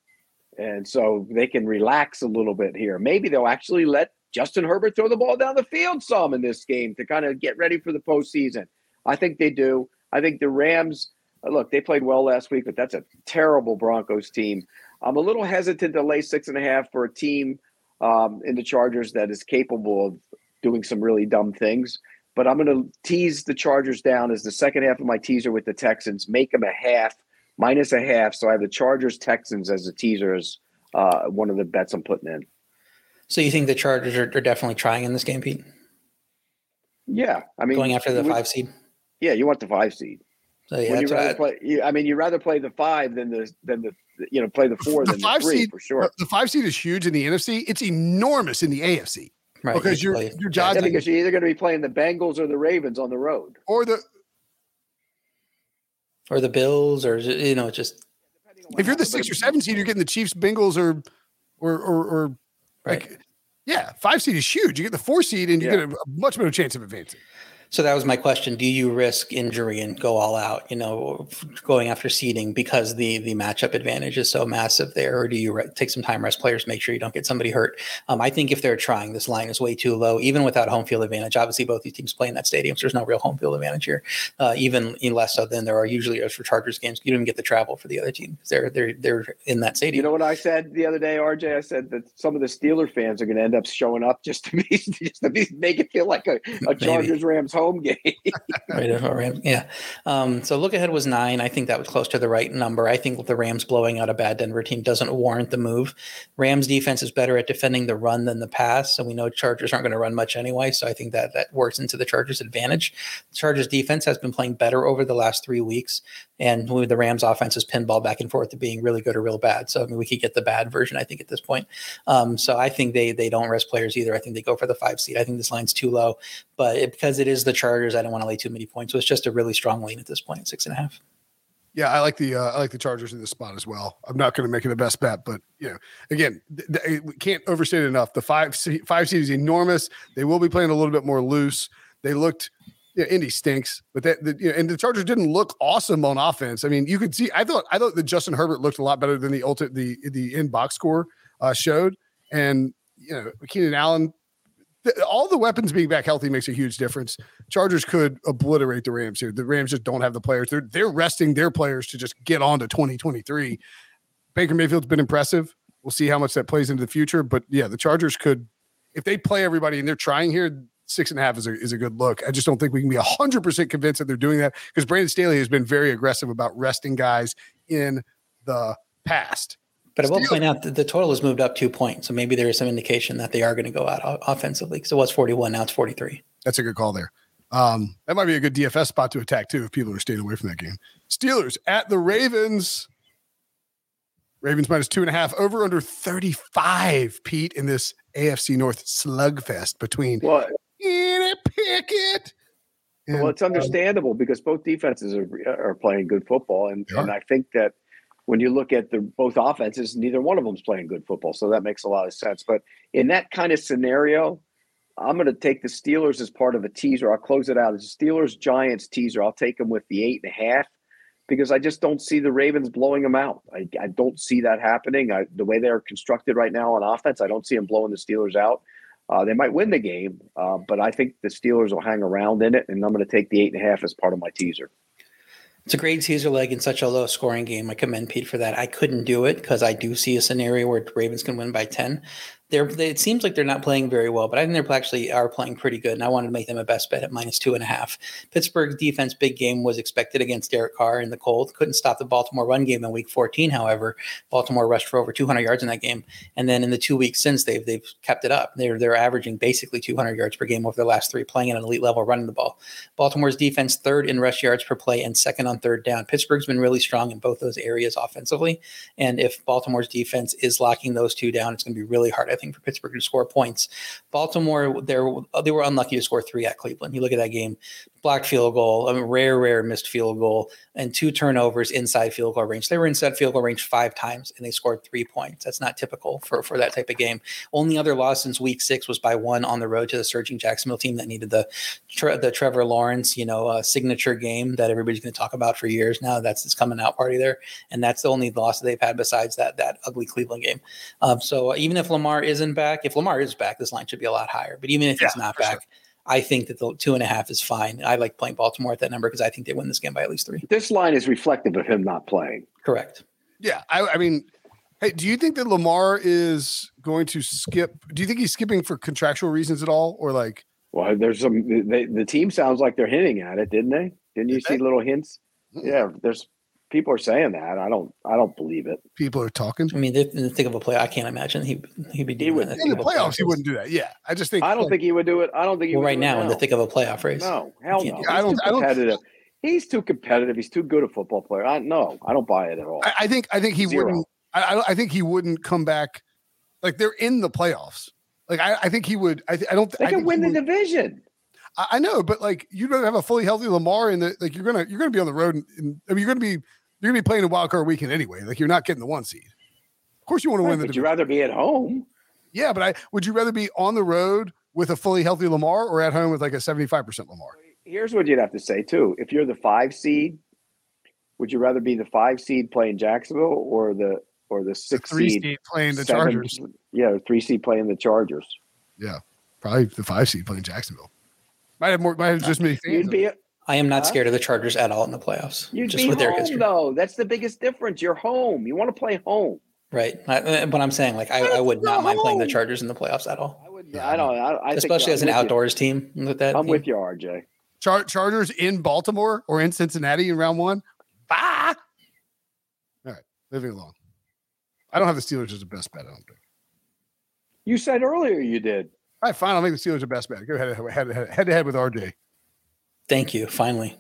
And so they can relax a little bit here. Maybe they'll actually let Justin Herbert throw the ball down the field some in this game to kind of get ready for the postseason. I think they do. I think the Rams, look, they played well last week, but that's a terrible Broncos team. I'm a little hesitant to lay six and a half for a team um, in the Chargers that is capable of doing some really dumb things. But I'm going to tease the Chargers down as the second half of my teaser with the Texans, make them a half, minus a half. So I have the Chargers Texans as a teaser as uh, one of the bets I'm putting in. So you think the Chargers are, are definitely trying in this game, Pete? Yeah, I mean, going after the would- five seed. Yeah, you want the five seed. So yeah, When you that's what rather I- play, you, I mean, you rather play the five than the than the you know play the four The than five the three seed- for sure. The five seed is huge in the NFC. It's enormous in the AFC right, because you you're play- you're Yeah, because you're either going to be playing the Bengals or the Ravens on the road. or the or the Bills, or you know, just if you're the six or seven seed, you're getting the Chiefs, Bengals, or or or, or right. like yeah, five seed is huge. You get the four seed, and you Yeah. get a, a much better chance of advancing. So that was my question. Do you risk injury and go all out, you know, going after seeding because the the matchup advantage is so massive there, or do you re- take some time, rest players, make sure you don't get somebody hurt? Um, I think if they're trying, this line is way too low, even without home field advantage. Obviously, both these teams play in that stadium, so there's no real home field advantage here. Uh, even less so than there are usually for Chargers games. You don't even get the travel for the other team because they're they're they're in that stadium. You know what I said the other day, RJ? I said that some of the Steeler fans are going to end up showing up just to be just to be, make it feel like a, a Chargers Rams home game. right. Yeah. Um, so look ahead was nine. I think that was close to the right number. I think the Rams blowing out a bad Denver team doesn't warrant the move. Rams defense is better at defending the run than the pass, and we know Chargers aren't going to run much anyway. So I think that that works into the Chargers' advantage. The Chargers defense has been playing better over the last three weeks, and the Rams offense is pinball back and forth to being really good or real bad. So I mean, we could get the bad version. I think at this point. Um, so I think they they don't rest players either. I think they go for the five seed. I think this line's too low, but it, because it is the Chargers, I don't want to lay too many points. So it's just a really strong lean at this point, six and a half. Yeah, I like the uh, I like the Chargers in this spot as well. I'm not going to make it a best bet, but you know, again, th- th- we can't overstate it enough. The five se- five seed is enormous. They will be playing a little bit more loose. They looked. Yeah, Indy stinks, but that the, you know, and the Chargers didn't look awesome on offense. I mean, you could see. I thought I thought that Justin Herbert looked a lot better than the ultimate the the in box score uh, showed, and you know, Keenan Allen. All the weapons being back healthy makes a huge difference. Chargers could obliterate the Rams here. The Rams just don't have the players. They're they're resting their players to just get on to 2023. Baker Mayfield's been impressive. We'll see how much that plays into the future. But yeah, the Chargers could, if they play everybody and they're trying here, six and a half is a, is a good look. I just don't think we can be 100% convinced that they're doing that because Brandon Staley has been very aggressive about resting guys in the past. But I will Steelers- point out that the total has moved up two points, so maybe there is some indication that they are going to go out o- offensively. Because it was forty-one, now it's forty-three. That's a good call there. Um, that might be a good DFS spot to attack too if people are staying away from that game. Steelers at the Ravens. Ravens minus two and a half over under 35, Pete, in this AFC North slugfest between Well, Kenny Pickett. and, well, it's um, understandable because both defenses are, are playing good football, and, They and I think that when you look at the both offenses, neither one of them's playing good football, so that makes a lot of sense. But in that kind of scenario, I'm going to take the Steelers as part of a teaser. I'll close it out as a Steelers Giants teaser. I'll take them with the eight and a half because I just don't see the Ravens blowing them out. I, I don't see that happening. I, the way they're constructed right now on offense, I don't see them blowing the Steelers out. Uh, they might win the game, uh, but I think the Steelers will hang around in it, and I'm going to take the eight and a half as part of my teaser. It's a great teaser leg in such a low scoring game. I commend Pete for that. I couldn't do it because I do see a scenario where Ravens can win by 10. They're, they, it seems like they're not playing very well, but I think they're actually are playing pretty good. And I wanted to make them a best bet at minus two and a half. Pittsburgh's defense big game was expected against Derek Carr in the cold. Couldn't stop the Baltimore run game in week 14. However, Baltimore rushed for over 200 yards in that game. And then in the two weeks since, they've they've kept it up. They're they're averaging basically 200 yards per game over the last three, playing at an elite level, running the ball. Baltimore's defense third in rush yards per play and second on third down. Pittsburgh's been really strong in both those areas offensively. And if Baltimore's defense is locking those two down, it's going to be really hard, I think, for Pittsburgh to score points. Baltimore, they were unlucky to score three at Cleveland. You look at that game, blocked field goal, I mean, rare, rare missed field goal, and two turnovers inside field goal range. They were inside field goal range five times, and they scored three points. That's not typical for, for that type of game. Only other loss since week six was by one on the road to the surging Jacksonville team that needed the the Trevor Lawrence, you know, uh, signature game that everybody's going to talk about for years now. That's his coming out party there, and that's the only loss that they've had besides that that ugly Cleveland game. Um, so even if Lamar isn't back, if Lamar is back, this line should be a lot higher. But even if he's not back. sure. Back, I think that the two and a half is fine. I like playing Baltimore at that number because I think they win this game by at least three. This line is reflective of him not playing. Correct. Yeah, I, I mean, hey, do you think that Lamar is going to skip? Do you think he's skipping for contractual reasons at all, or like? Well, there's some. They, the team sounds like they're hinting at it, didn't they? Didn't you Did see they? little hints? Mm. Yeah, there's people are saying that. I don't. I don't believe it. People are talking I mean, in the thick of a play, I can't imagine he he'd be doing would- that. in the playoffs. He wouldn't do that. Yeah, I just think. I don't like, think he would do it. I don't think he Well, would right do it now in the thick of a playoff race. No, hell can't no. I He's don't- too I don't- competitive. He's too competitive. He's too good a football player. I no, I don't buy it at all. I, I think. I think he Zero. wouldn't. I, I- I think he wouldn't come back. Like they're in the playoffs. Like I, I think he would. I, th- I don't. they I can think win the would- division. I, I know, but like you don't have a fully healthy Lamar, and the, like you're gonna you're gonna be on the road. And, and I mean, you're gonna be you're gonna be playing a wild card weekend anyway. Like you're not getting the one seed. Of course, you want to Right, win the. you'd division. rather be at home. Yeah, but I would you rather be on the road with a fully healthy Lamar or at home with like a 75% Lamar? Here's what you'd have to say too. If you're the five seed, would you rather be the five seed playing Jacksonville or the or the The six three seed seed playing the seven- Chargers. Yeah, the three seed playing the Chargers. Yeah, probably the five seed playing Jacksonville. Might have more might have just uh, many fans. You'd be I am not Huh? scared of the Chargers at all in the playoffs. you'd just be with their home history. though. That's the biggest difference. You're home. You want to play home. Right. I, uh, but I'm saying, like, I, I would Go not mind playing the. Chargers in the playoffs at all, I would. Yeah, I don't. I, I think especially I'm as an with you. outdoors team. With that, I'm team. with you, RJ. Char- Chargers in Baltimore or in Cincinnati in round one. Bah! All right, moving along. I don't have the Steelers as the best bet. I don't think. You said earlier you did. All right, fine. I'll make the Steelers the best bet. Go ahead, head, head, head to head with RJ. Thank you. Finally,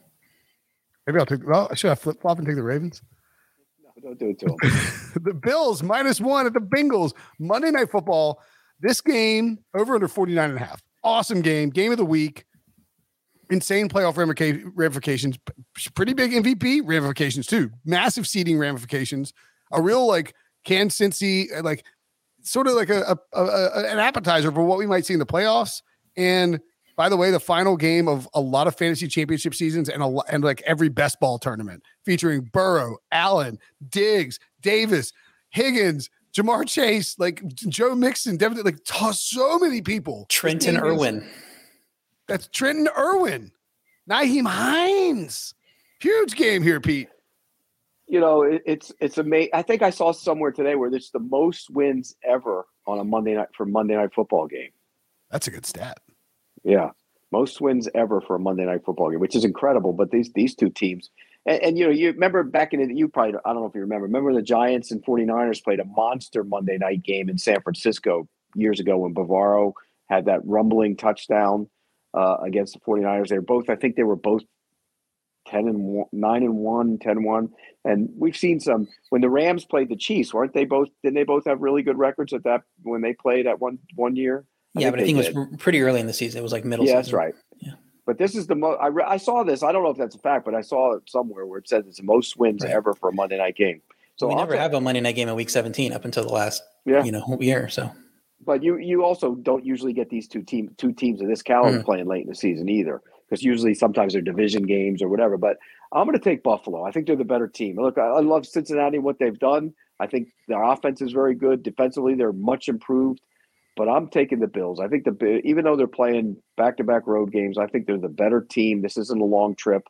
Maybe I'll take. Well, should I flip flop and take the Ravens? No, don't do it to him. the Bills minus one at the Bengals. Monday Night Football. This game over under 49 and a half. Awesome game. Game of the week. Insane playoff ramifications. Pretty big MVP ramifications too. Massive seeding ramifications. A real like can Cincy uh, like sort of like a, a, a- a- an appetizer for what we might see in the playoffs. And by the way, the final game of a lot of fantasy championship seasons and a, and like every best ball tournament featuring Burrow, Allen, Diggs, Davis, Higgins, Ja'Marr Chase, like Joe Mixon, Devin, like t- so many people. Trenton This game is- Irwin. That's Trenton Irwin, Nyheim Hines. Huge game here, Pete. you know, it, it's it's amazing. I think I saw somewhere today where it's the most wins ever on a Monday night for Monday night football game. That's a good stat. Yeah, most wins ever for a Monday night football game, which is incredible. But these these two teams, And, and, you know, you remember back in the, you probably, I don't know if you remember, remember the Giants and 49ers played a monster Monday night game in San Francisco years ago when Bavaro had that rumbling touchdown uh, against the 49ers. They were both, I think they were both 10 and 1, 9 and 1, 10 and 1. And we've seen some when the Rams played the Chiefs, weren't they both didn't they both have really good records at that when they played at one one year? I yeah, but I think it was pretty early in the season. It was like middle yeah, season. that's right. Yeah. But this is the most I, re- I saw this. I don't know if that's a fact, but I saw it somewhere where it says it's the most wins Right. ever for a Monday night game. So we I'll never have a Monday night game in week 17 up until the last Yeah. you know year. So but you you also don't usually get these two team two teams of this caliber Mhm. playing late in the season either because usually sometimes they're division games or whatever but i'm going to take buffalo i think they're the better team look I, I love cincinnati what they've done i think their offense is very good defensively they're much improved but i'm taking the bills. I think the even though they're playing back-to-back road games i think they're the better team. This isn't a long trip.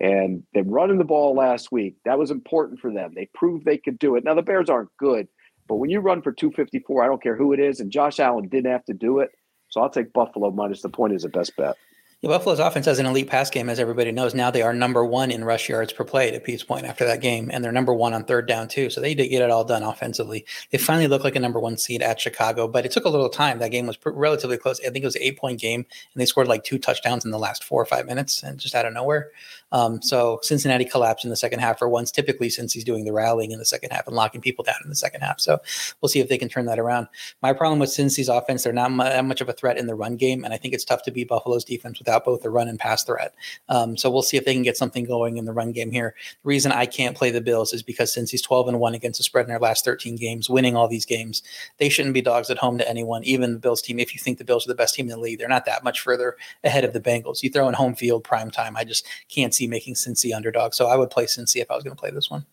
And they're running the ball last week. That was important for them. They proved they could do it. Now the bears aren't good but when you run for 254, I don't care who it is, and Josh Allen didn't have to do it. So I'll take Buffalo minus the point as the best bet. Yeah, Buffalo's offense has an elite pass game, as everybody knows. Now they are number one in rush yards per play to Pete's point after that game, and they're number one on third down too. So they did get it all done offensively. They finally look like a number one seed at Chicago, but it took a little time. That game was pr- relatively close. I think it was an eight point game, and they scored like two touchdowns in the last four or five minutes, and just out of nowhere. Um, so Cincinnati collapsed in the second half for once, typically Cincy's doing the rallying in the second half and locking people down in the second half. So we'll see if they can turn that around. My problem with Cincy's offense, they're not that much of a threat in the run game, and I think it's tough to beat Buffalo's defense without both the run and pass threat. Um, so we'll see if they can get something going in the run game here. The reason I can't play the Bills is because Cincy's 12 and 1 against the spread in their last 13 games, winning all these games. They shouldn't be dogs at home to anyone, even the Bills team. If you think the Bills are the best team in the league, they're not that much further ahead of the Bengals. You throw in home field prime time, I just can't see making Cincy underdog. So I would play Cincy if I was going to play this one.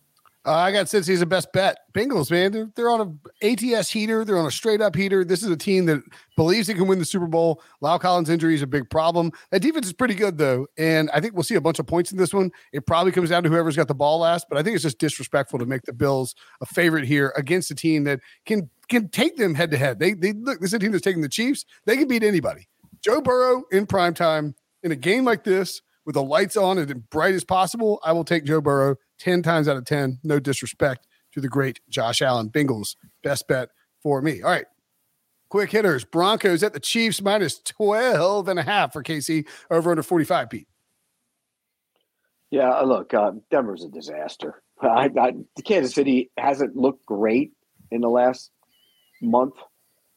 Uh, I got Cincy's the best bet. Bengals, man, they're, they're on a ATS heater. They're on a straight up heater. This is a team that believes they can win the Super Bowl. La'el Collins' injury is a big problem. That defense is pretty good though, and I think we'll see a bunch of points in this one. It probably comes down to whoever's got the ball last, but I think it's just disrespectful to make the Bills a favorite here against a team that can can take them head to head. They they look. This is a team that's taking the Chiefs. They can beat anybody. Joe Burrow in prime time in a game like this with the lights on and bright as possible. I will take Joe Burrow 10 times out of 10. No disrespect to the great Josh Allen. Bengals, best bet for me. All right. Quick hitters. Broncos at the Chiefs minus 12 and a half for KC over under 45, Pete. Yeah, look, uh, Denver's a disaster. I, I, Kansas City hasn't looked great in the last month,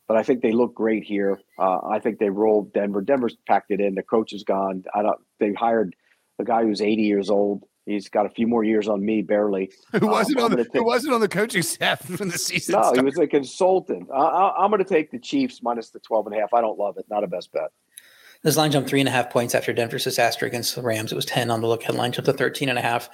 but I think they look great here. Uh, I think they rolled Denver. Denver's packed it in. The coach is gone. I don't. They hired a guy who's 80 years old. He's got a few more years on me, barely. Who wasn't Um, on the gonna who wasn't on the coaching staff when the season No, he was a consultant. I, I, I'm going to take the Chiefs minus the 12 and a half. I don't love it. Not a best bet. This line jumped three and a half points after Denver's disaster against the Rams. It was 10 on the look headline, jumped to 13 and a half.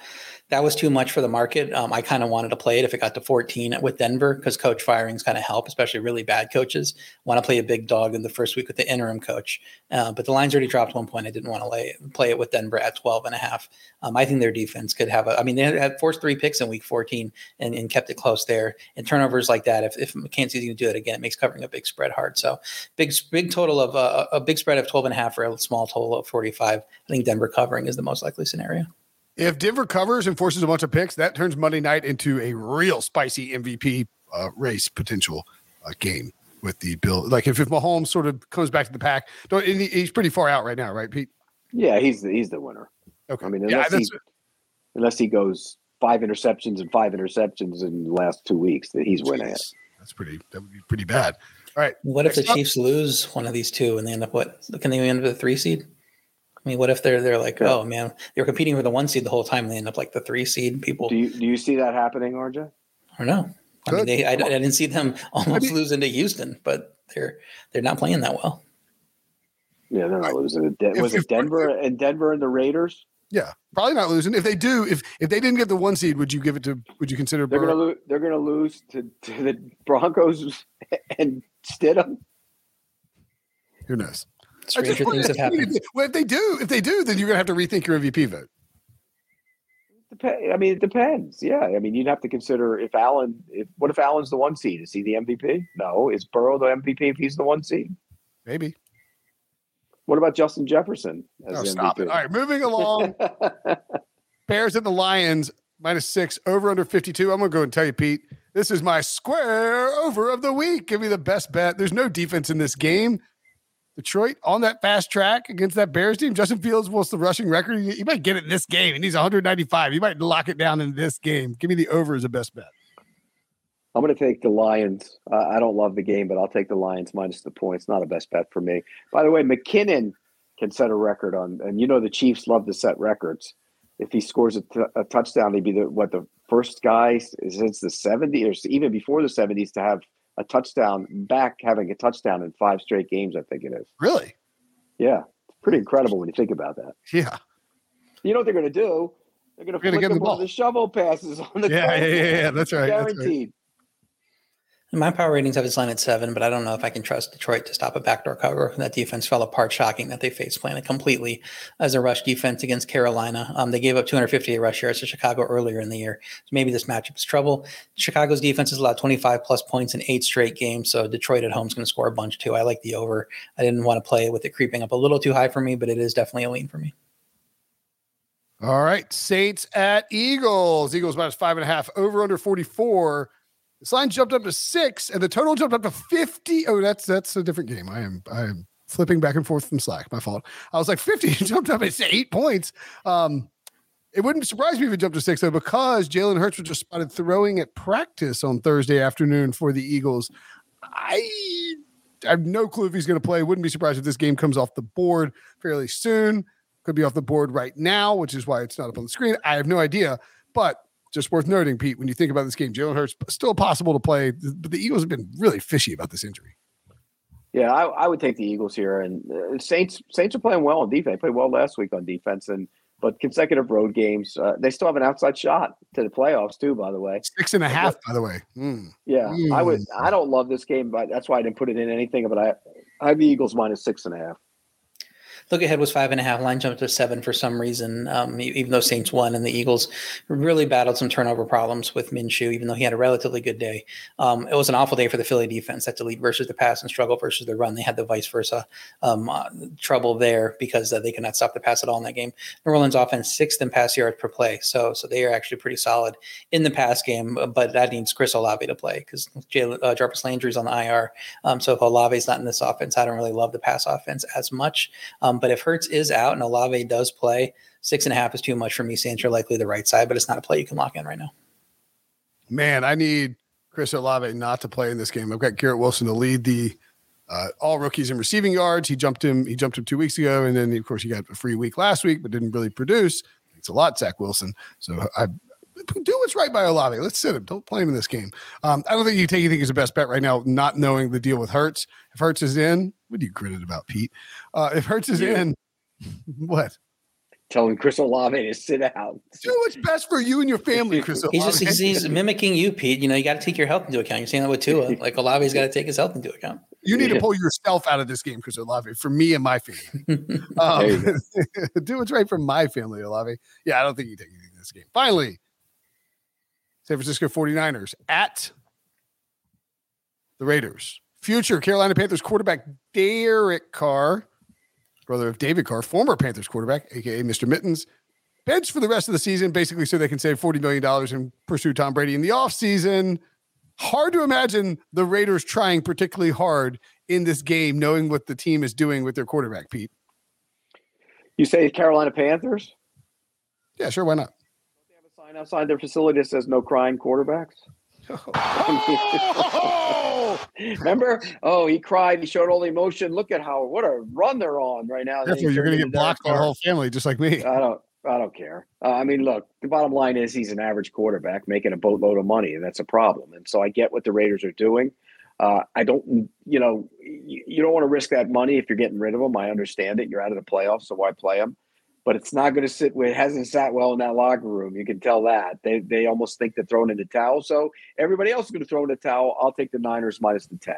That was too much for the market. Um, I kind of wanted to play it if it got to 14 with Denver because coach firings kind of help, especially really bad coaches. Want to play a big dog in the first week with the interim coach. Uh, but the line's already dropped one point. I didn't want to lay play it with Denver at 12 and a half. Um, I think their defense could have a, I mean, they had forced three picks in week 14 and, and kept it close there. And turnovers like that, if, if Kansas City can do it again, it makes covering a big spread hard. So big, big total of uh, a big spread of 12 and a half or a small total of 45. I think Denver covering is the most likely scenario. If Denver covers and forces a bunch of picks, that turns Monday night into a real spicy MVP uh, race potential uh, game with the Bill. Like if, if Mahomes sort of comes back to the pack, don't, and he's pretty far out right now, right, Pete? Yeah, he's the, he's the winner. Okay. I mean, yeah, unless that's he unless he goes five interceptions and five interceptions in the last two weeks, that he's winning it. That's pretty. That would be pretty bad. All right. What if the up- Chiefs lose one of these two and they end up what? Can they end up with a three seed? I mean, what if they're they're like, Yeah. oh man, they were competing for the one seed the whole time and they end up like the three seed? People, Do you do you see that happening, RJ? I don't know. I mean, they, I, I didn't see them almost mean- losing to Houston, but they're they're not playing that well. Yeah, they're not losing. it. De- If- was if- it Denver and Denver and the Raiders? Yeah, probably not losing. If they do, if if they didn't get the one seed, would you give it to? Would you consider? They're gonna lose. They're gonna lose to, to the Broncos and Stidham. Who knows? Stranger things have happened. Well, if they do, if they do, then you're gonna have to rethink your MVP vote. Dep- I mean, it depends. Yeah, I mean, you'd have to consider if Allen. If what if Allen's the one seed? Is he the MVP? No. Is Burrow the MVP if he's the one seed? Maybe. What about Justin Jefferson as Oh, the stop it. All right, moving along. Bears and the Lions minus six over under 52. I'm gonna go and tell you, Pete. This is my square over of the week. Give me the best bet. There's no defense in this game. Detroit on that fast track against that Bears team. Justin Fields wants the rushing record. He, might get it in this game. He needs 195. He might lock it down in this game. Give me the over as a best bet. I'm going to take the Lions. Uh, I don't love the game, but I'll take the Lions minus the points. Not a best bet for me. By the way, McKinnon can set a record on, and you know the Chiefs love to set records. If he scores a, t- a touchdown, he'd be the what the first guy since the 70s, or even before the 70s, to have a touchdown back, having a touchdown in five straight games. I think it is. Really? Yeah, it's pretty incredible when you think about that. Yeah. You know what they're going to do? They're going to get the him one of ball. the shovel passes on the Yeah, yeah, yeah, yeah. That's right. That's right. Guaranteed. My power ratings have this line at seven, but I don't know if I can trust Detroit to stop a backdoor cover. That defense fell apart. Shocking that they face planted completely as a rush defense against Carolina. Um, they gave up 258 rush yards to Chicago earlier in the year. So maybe this matchup is trouble. Chicago's defense has allowed 25 plus points in eight straight games. So Detroit at home is going to score a bunch too. I like the over. I didn't want to play with it creeping up a little too high for me, but it is definitely a lean for me. All right. Saints at Eagles. Eagles minus five and a half over under 44. This line jumped up to six and the total jumped up to 50. Oh, that's that's a different game. I am I am flipping back and forth from Slack. My fault. I was like 50 jumped up it's eight points. Um it wouldn't surprise me if it jumped to six though, because Jalen Hurts was just spotted throwing at practice on Thursday afternoon for the Eagles. I I have no clue if he's going to play. Wouldn't be surprised if this game comes off the board fairly soon. Could be off the board right now, which is why it's not up on the screen. I have no idea, but just worth noting, Pete, when you think about this game, Jalen Hurts still possible to play, but the Eagles have been really fishy about this injury. Yeah, I, I would take the Eagles here, and uh, Saints Saints are playing well on defense. They played well last week on defense, and but consecutive road games, uh, they still have an outside shot to the playoffs too. By the way, Six and a half, by the way. Mm. yeah, I would. Mm. I don't love this game, but that's why I didn't put it in anything. But I, I have the Eagles minus six and a half. Look ahead was five and a half. Line jumped to seven for some reason. Um, even though Saints won and the Eagles really battled some turnover problems with Minshew, even though he had a relatively good day. Um, it was an awful day for the Philly defense. That to lead versus the pass and struggle versus the run. They had the vice versa um, uh, trouble there because uh, they could not stop the pass at all in that game. New Orleans offense sixth in pass yards per play, so so they are actually pretty solid in the pass game. uh, But that needs Chris Olave to play because uh, Jarvis Landry is on the IR. Um, so if Olave's not in this offense, I don't really love the pass offense as much. Um, but if Hurts is out and Olave does play, six and a half is too much for me. Saints are likely the right side, but it's not a play you can lock in right now. Man, I need Chris Olave not to play in this game. I've got Garrett Wilson to lead the uh, all rookies in receiving yards. He jumped him. He jumped him two weeks ago, and then of course he got a free week last week, but didn't really produce. Thanks a lot, Zach Wilson. So I do what's right by Olave. Let's sit him. Don't play him in this game. Um, I don't think you take anything as a best bet right now, not knowing the deal with Hurts. If Hurts is in, what are you gritted about, Pete? Uh, if Hurts is Yeah. in, what? Telling Chris Olave to sit out. Do what's best for you and your family, Chris. He's just he's, he's mimicking you, Pete. You know, you got to take your health into account. You're saying that with Tua. Like Olave's got to take his health into account. You need to pull yourself out of this game, Chris Olave, for me and my family. Um, do what's right for my family, Olave. Yeah, I don't think you take anything in this game. Finally, San Francisco 49ers at the Raiders. Future Carolina Panthers quarterback Derek Carr, brother of David Carr, former Panthers quarterback, aka Mr. Mittens, bench for the rest of the season, basically so they can save $40 million and pursue Tom Brady in the offseason. Hard to imagine the Raiders trying particularly hard in this game, knowing what the team is doing with their quarterback, Pete. You say Carolina Panthers? Yeah, sure. Why not? They have a sign outside their facility that says no crying quarterbacks. Remember? Oh, he cried. He showed all the emotion. Look at how what a run they're on right now. That's you're going to get blocked by the whole family, just like me. I don't. I don't care. Uh, I mean, look. The bottom line is he's an average quarterback making a boatload of money, and that's a problem. And so I get what the Raiders are doing. Uh, I don't. You know, you, you don't want to risk that money if you're getting rid of him. I understand it. You're out of the playoffs, so why play him? But it's not going to sit. It hasn't sat well in that locker room. You can tell that they they almost think they're throwing in the towel. So everybody else is going to throw in the towel. I'll take the Niners minus the ten.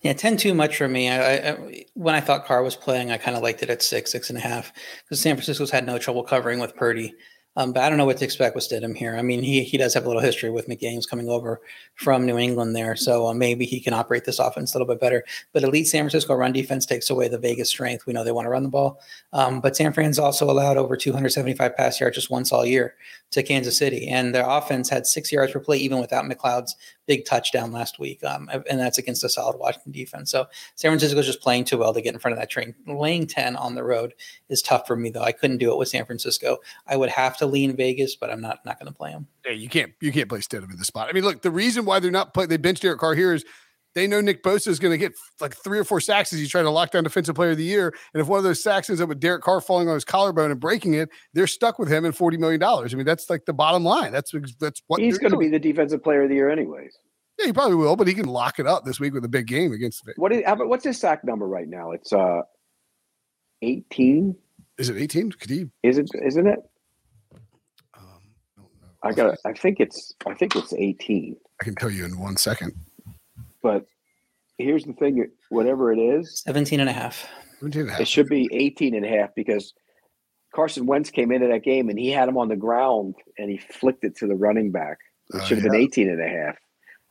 Yeah, 10 too much for me. I, I, when I thought Carr was playing, I kind of liked it at six, six and a half because San Francisco's had no trouble covering with Purdy. Um, but I don't know what to expect with Stidham here. I mean, he he does have a little history with McDaniels coming over from New England there, so uh, maybe he can operate this offense a little bit better. But elite San Francisco run defense takes away the Vegas strength. We know they want to run the ball, um, but San Fran's also allowed over 275 pass yards just once all year to Kansas City, and their offense had six yards per play even without McLeod's big touchdown last week, um, and that's against a solid Washington defense. So San Francisco's just playing too well to get in front of that train. Laying 10 on the road is tough for me though. I couldn't do it with San Francisco. I would have to lean Vegas, but I'm not not going to play them. Yeah, you can't you can't play Stidham in the spot. I mean, look, the reason why they're not play they benched Derek Carr here is they know Nick Bosa is going to get like three or four sacks as he's trying to lock down defensive player of the year. And if one of those sacks ends up with Derek Carr falling on his collarbone and breaking it, they're stuck with him and forty million dollars. I mean, that's like the bottom line. That's that's what He's going to be the defensive player of the year, anyways. Yeah, he probably will, but he can lock it up this week with a big game against. the What is how what's his sack number right now? It's uh, eighteen. Is it eighteen? Could he? Is it? Isn't it? Um, I don't know. I got. I think it's. I think it's eighteen. I can tell you in one second. But here's the thing: whatever it is, 17 and a half. 17 and a half. it should be 18 and a half because Carson Wentz came into that game and he had him on the ground and he flicked it to the running back. It Oh, should have been 18 and a half.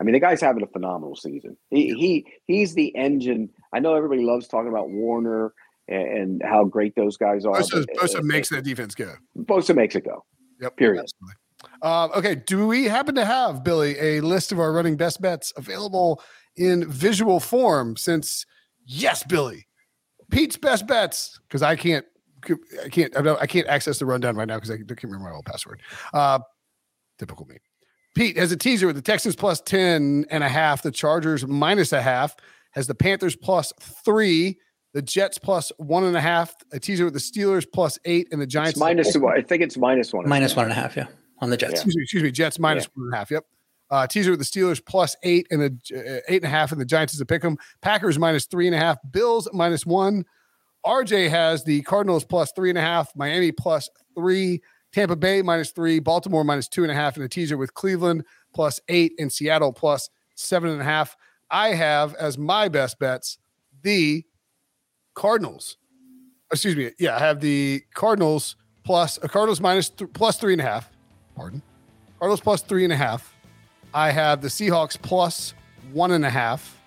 I mean, the guy's having a phenomenal season. He he he's the engine. I know everybody loves talking about Warner and, and how great those guys are. Bosa, but, Bosa uh, makes that defense go. Bosa makes it go. Yep. Period. Absolutely. Um, okay. Do we happen to have Billy a list of our running best bets available in visual form? Since yes, Billy, Pete's best bets because I can't, I can't, I, don't, I can't access the rundown right now because I can't remember my old password. Uh, typical me. Pete has a teaser with the Texans plus 10 and a half, the Chargers minus a half, has the Panthers plus three, the Jets plus one and a half, a teaser with the Steelers plus eight, and the Giants It's minus. I think it's minus one. Minus one and a half, yeah, on the Jets. excuse me, excuse me, Jets minus one and a half. Yep. Uh, teaser with the Steelers plus eight and the uh, eight and a half, and the Giants is a pick 'em. Packers minus three and a half. Bills minus one. RJ has the Cardinals plus three and a half. Miami plus three. Tampa Bay minus three. Baltimore minus two and a half, and a teaser with Cleveland plus eight and Seattle plus seven and a half. I have as my best bets the Cardinals. Excuse me. Yeah, I have the Cardinals plus uh, Cardinals minus th- plus three and a half. Pardon. Cardinals plus three and a half. I have the Seahawks plus one and a half.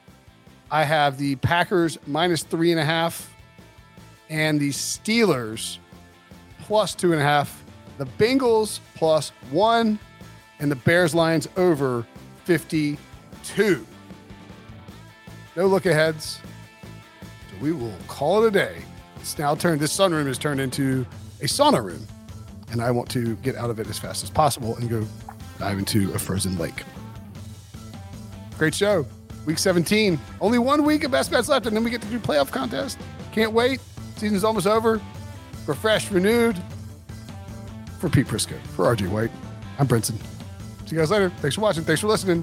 I have the Packers minus three and a half, and the Steelers plus two and a half. The Bengals plus one, and the Bears Lions over 52. No look aheads. So we will call it a day. It's now turned, this sunroom has turned into a sauna room. And I want to get out of it as fast as possible and go dive into a frozen lake. Great show. Week 17. Only one week of best bets left, and then we get to do playoff contest. Can't wait. Season's almost over. Refreshed, renewed. For Pete Prisco, for RJ White, I'm Brinson. See you guys later. Thanks for watching. Thanks for listening.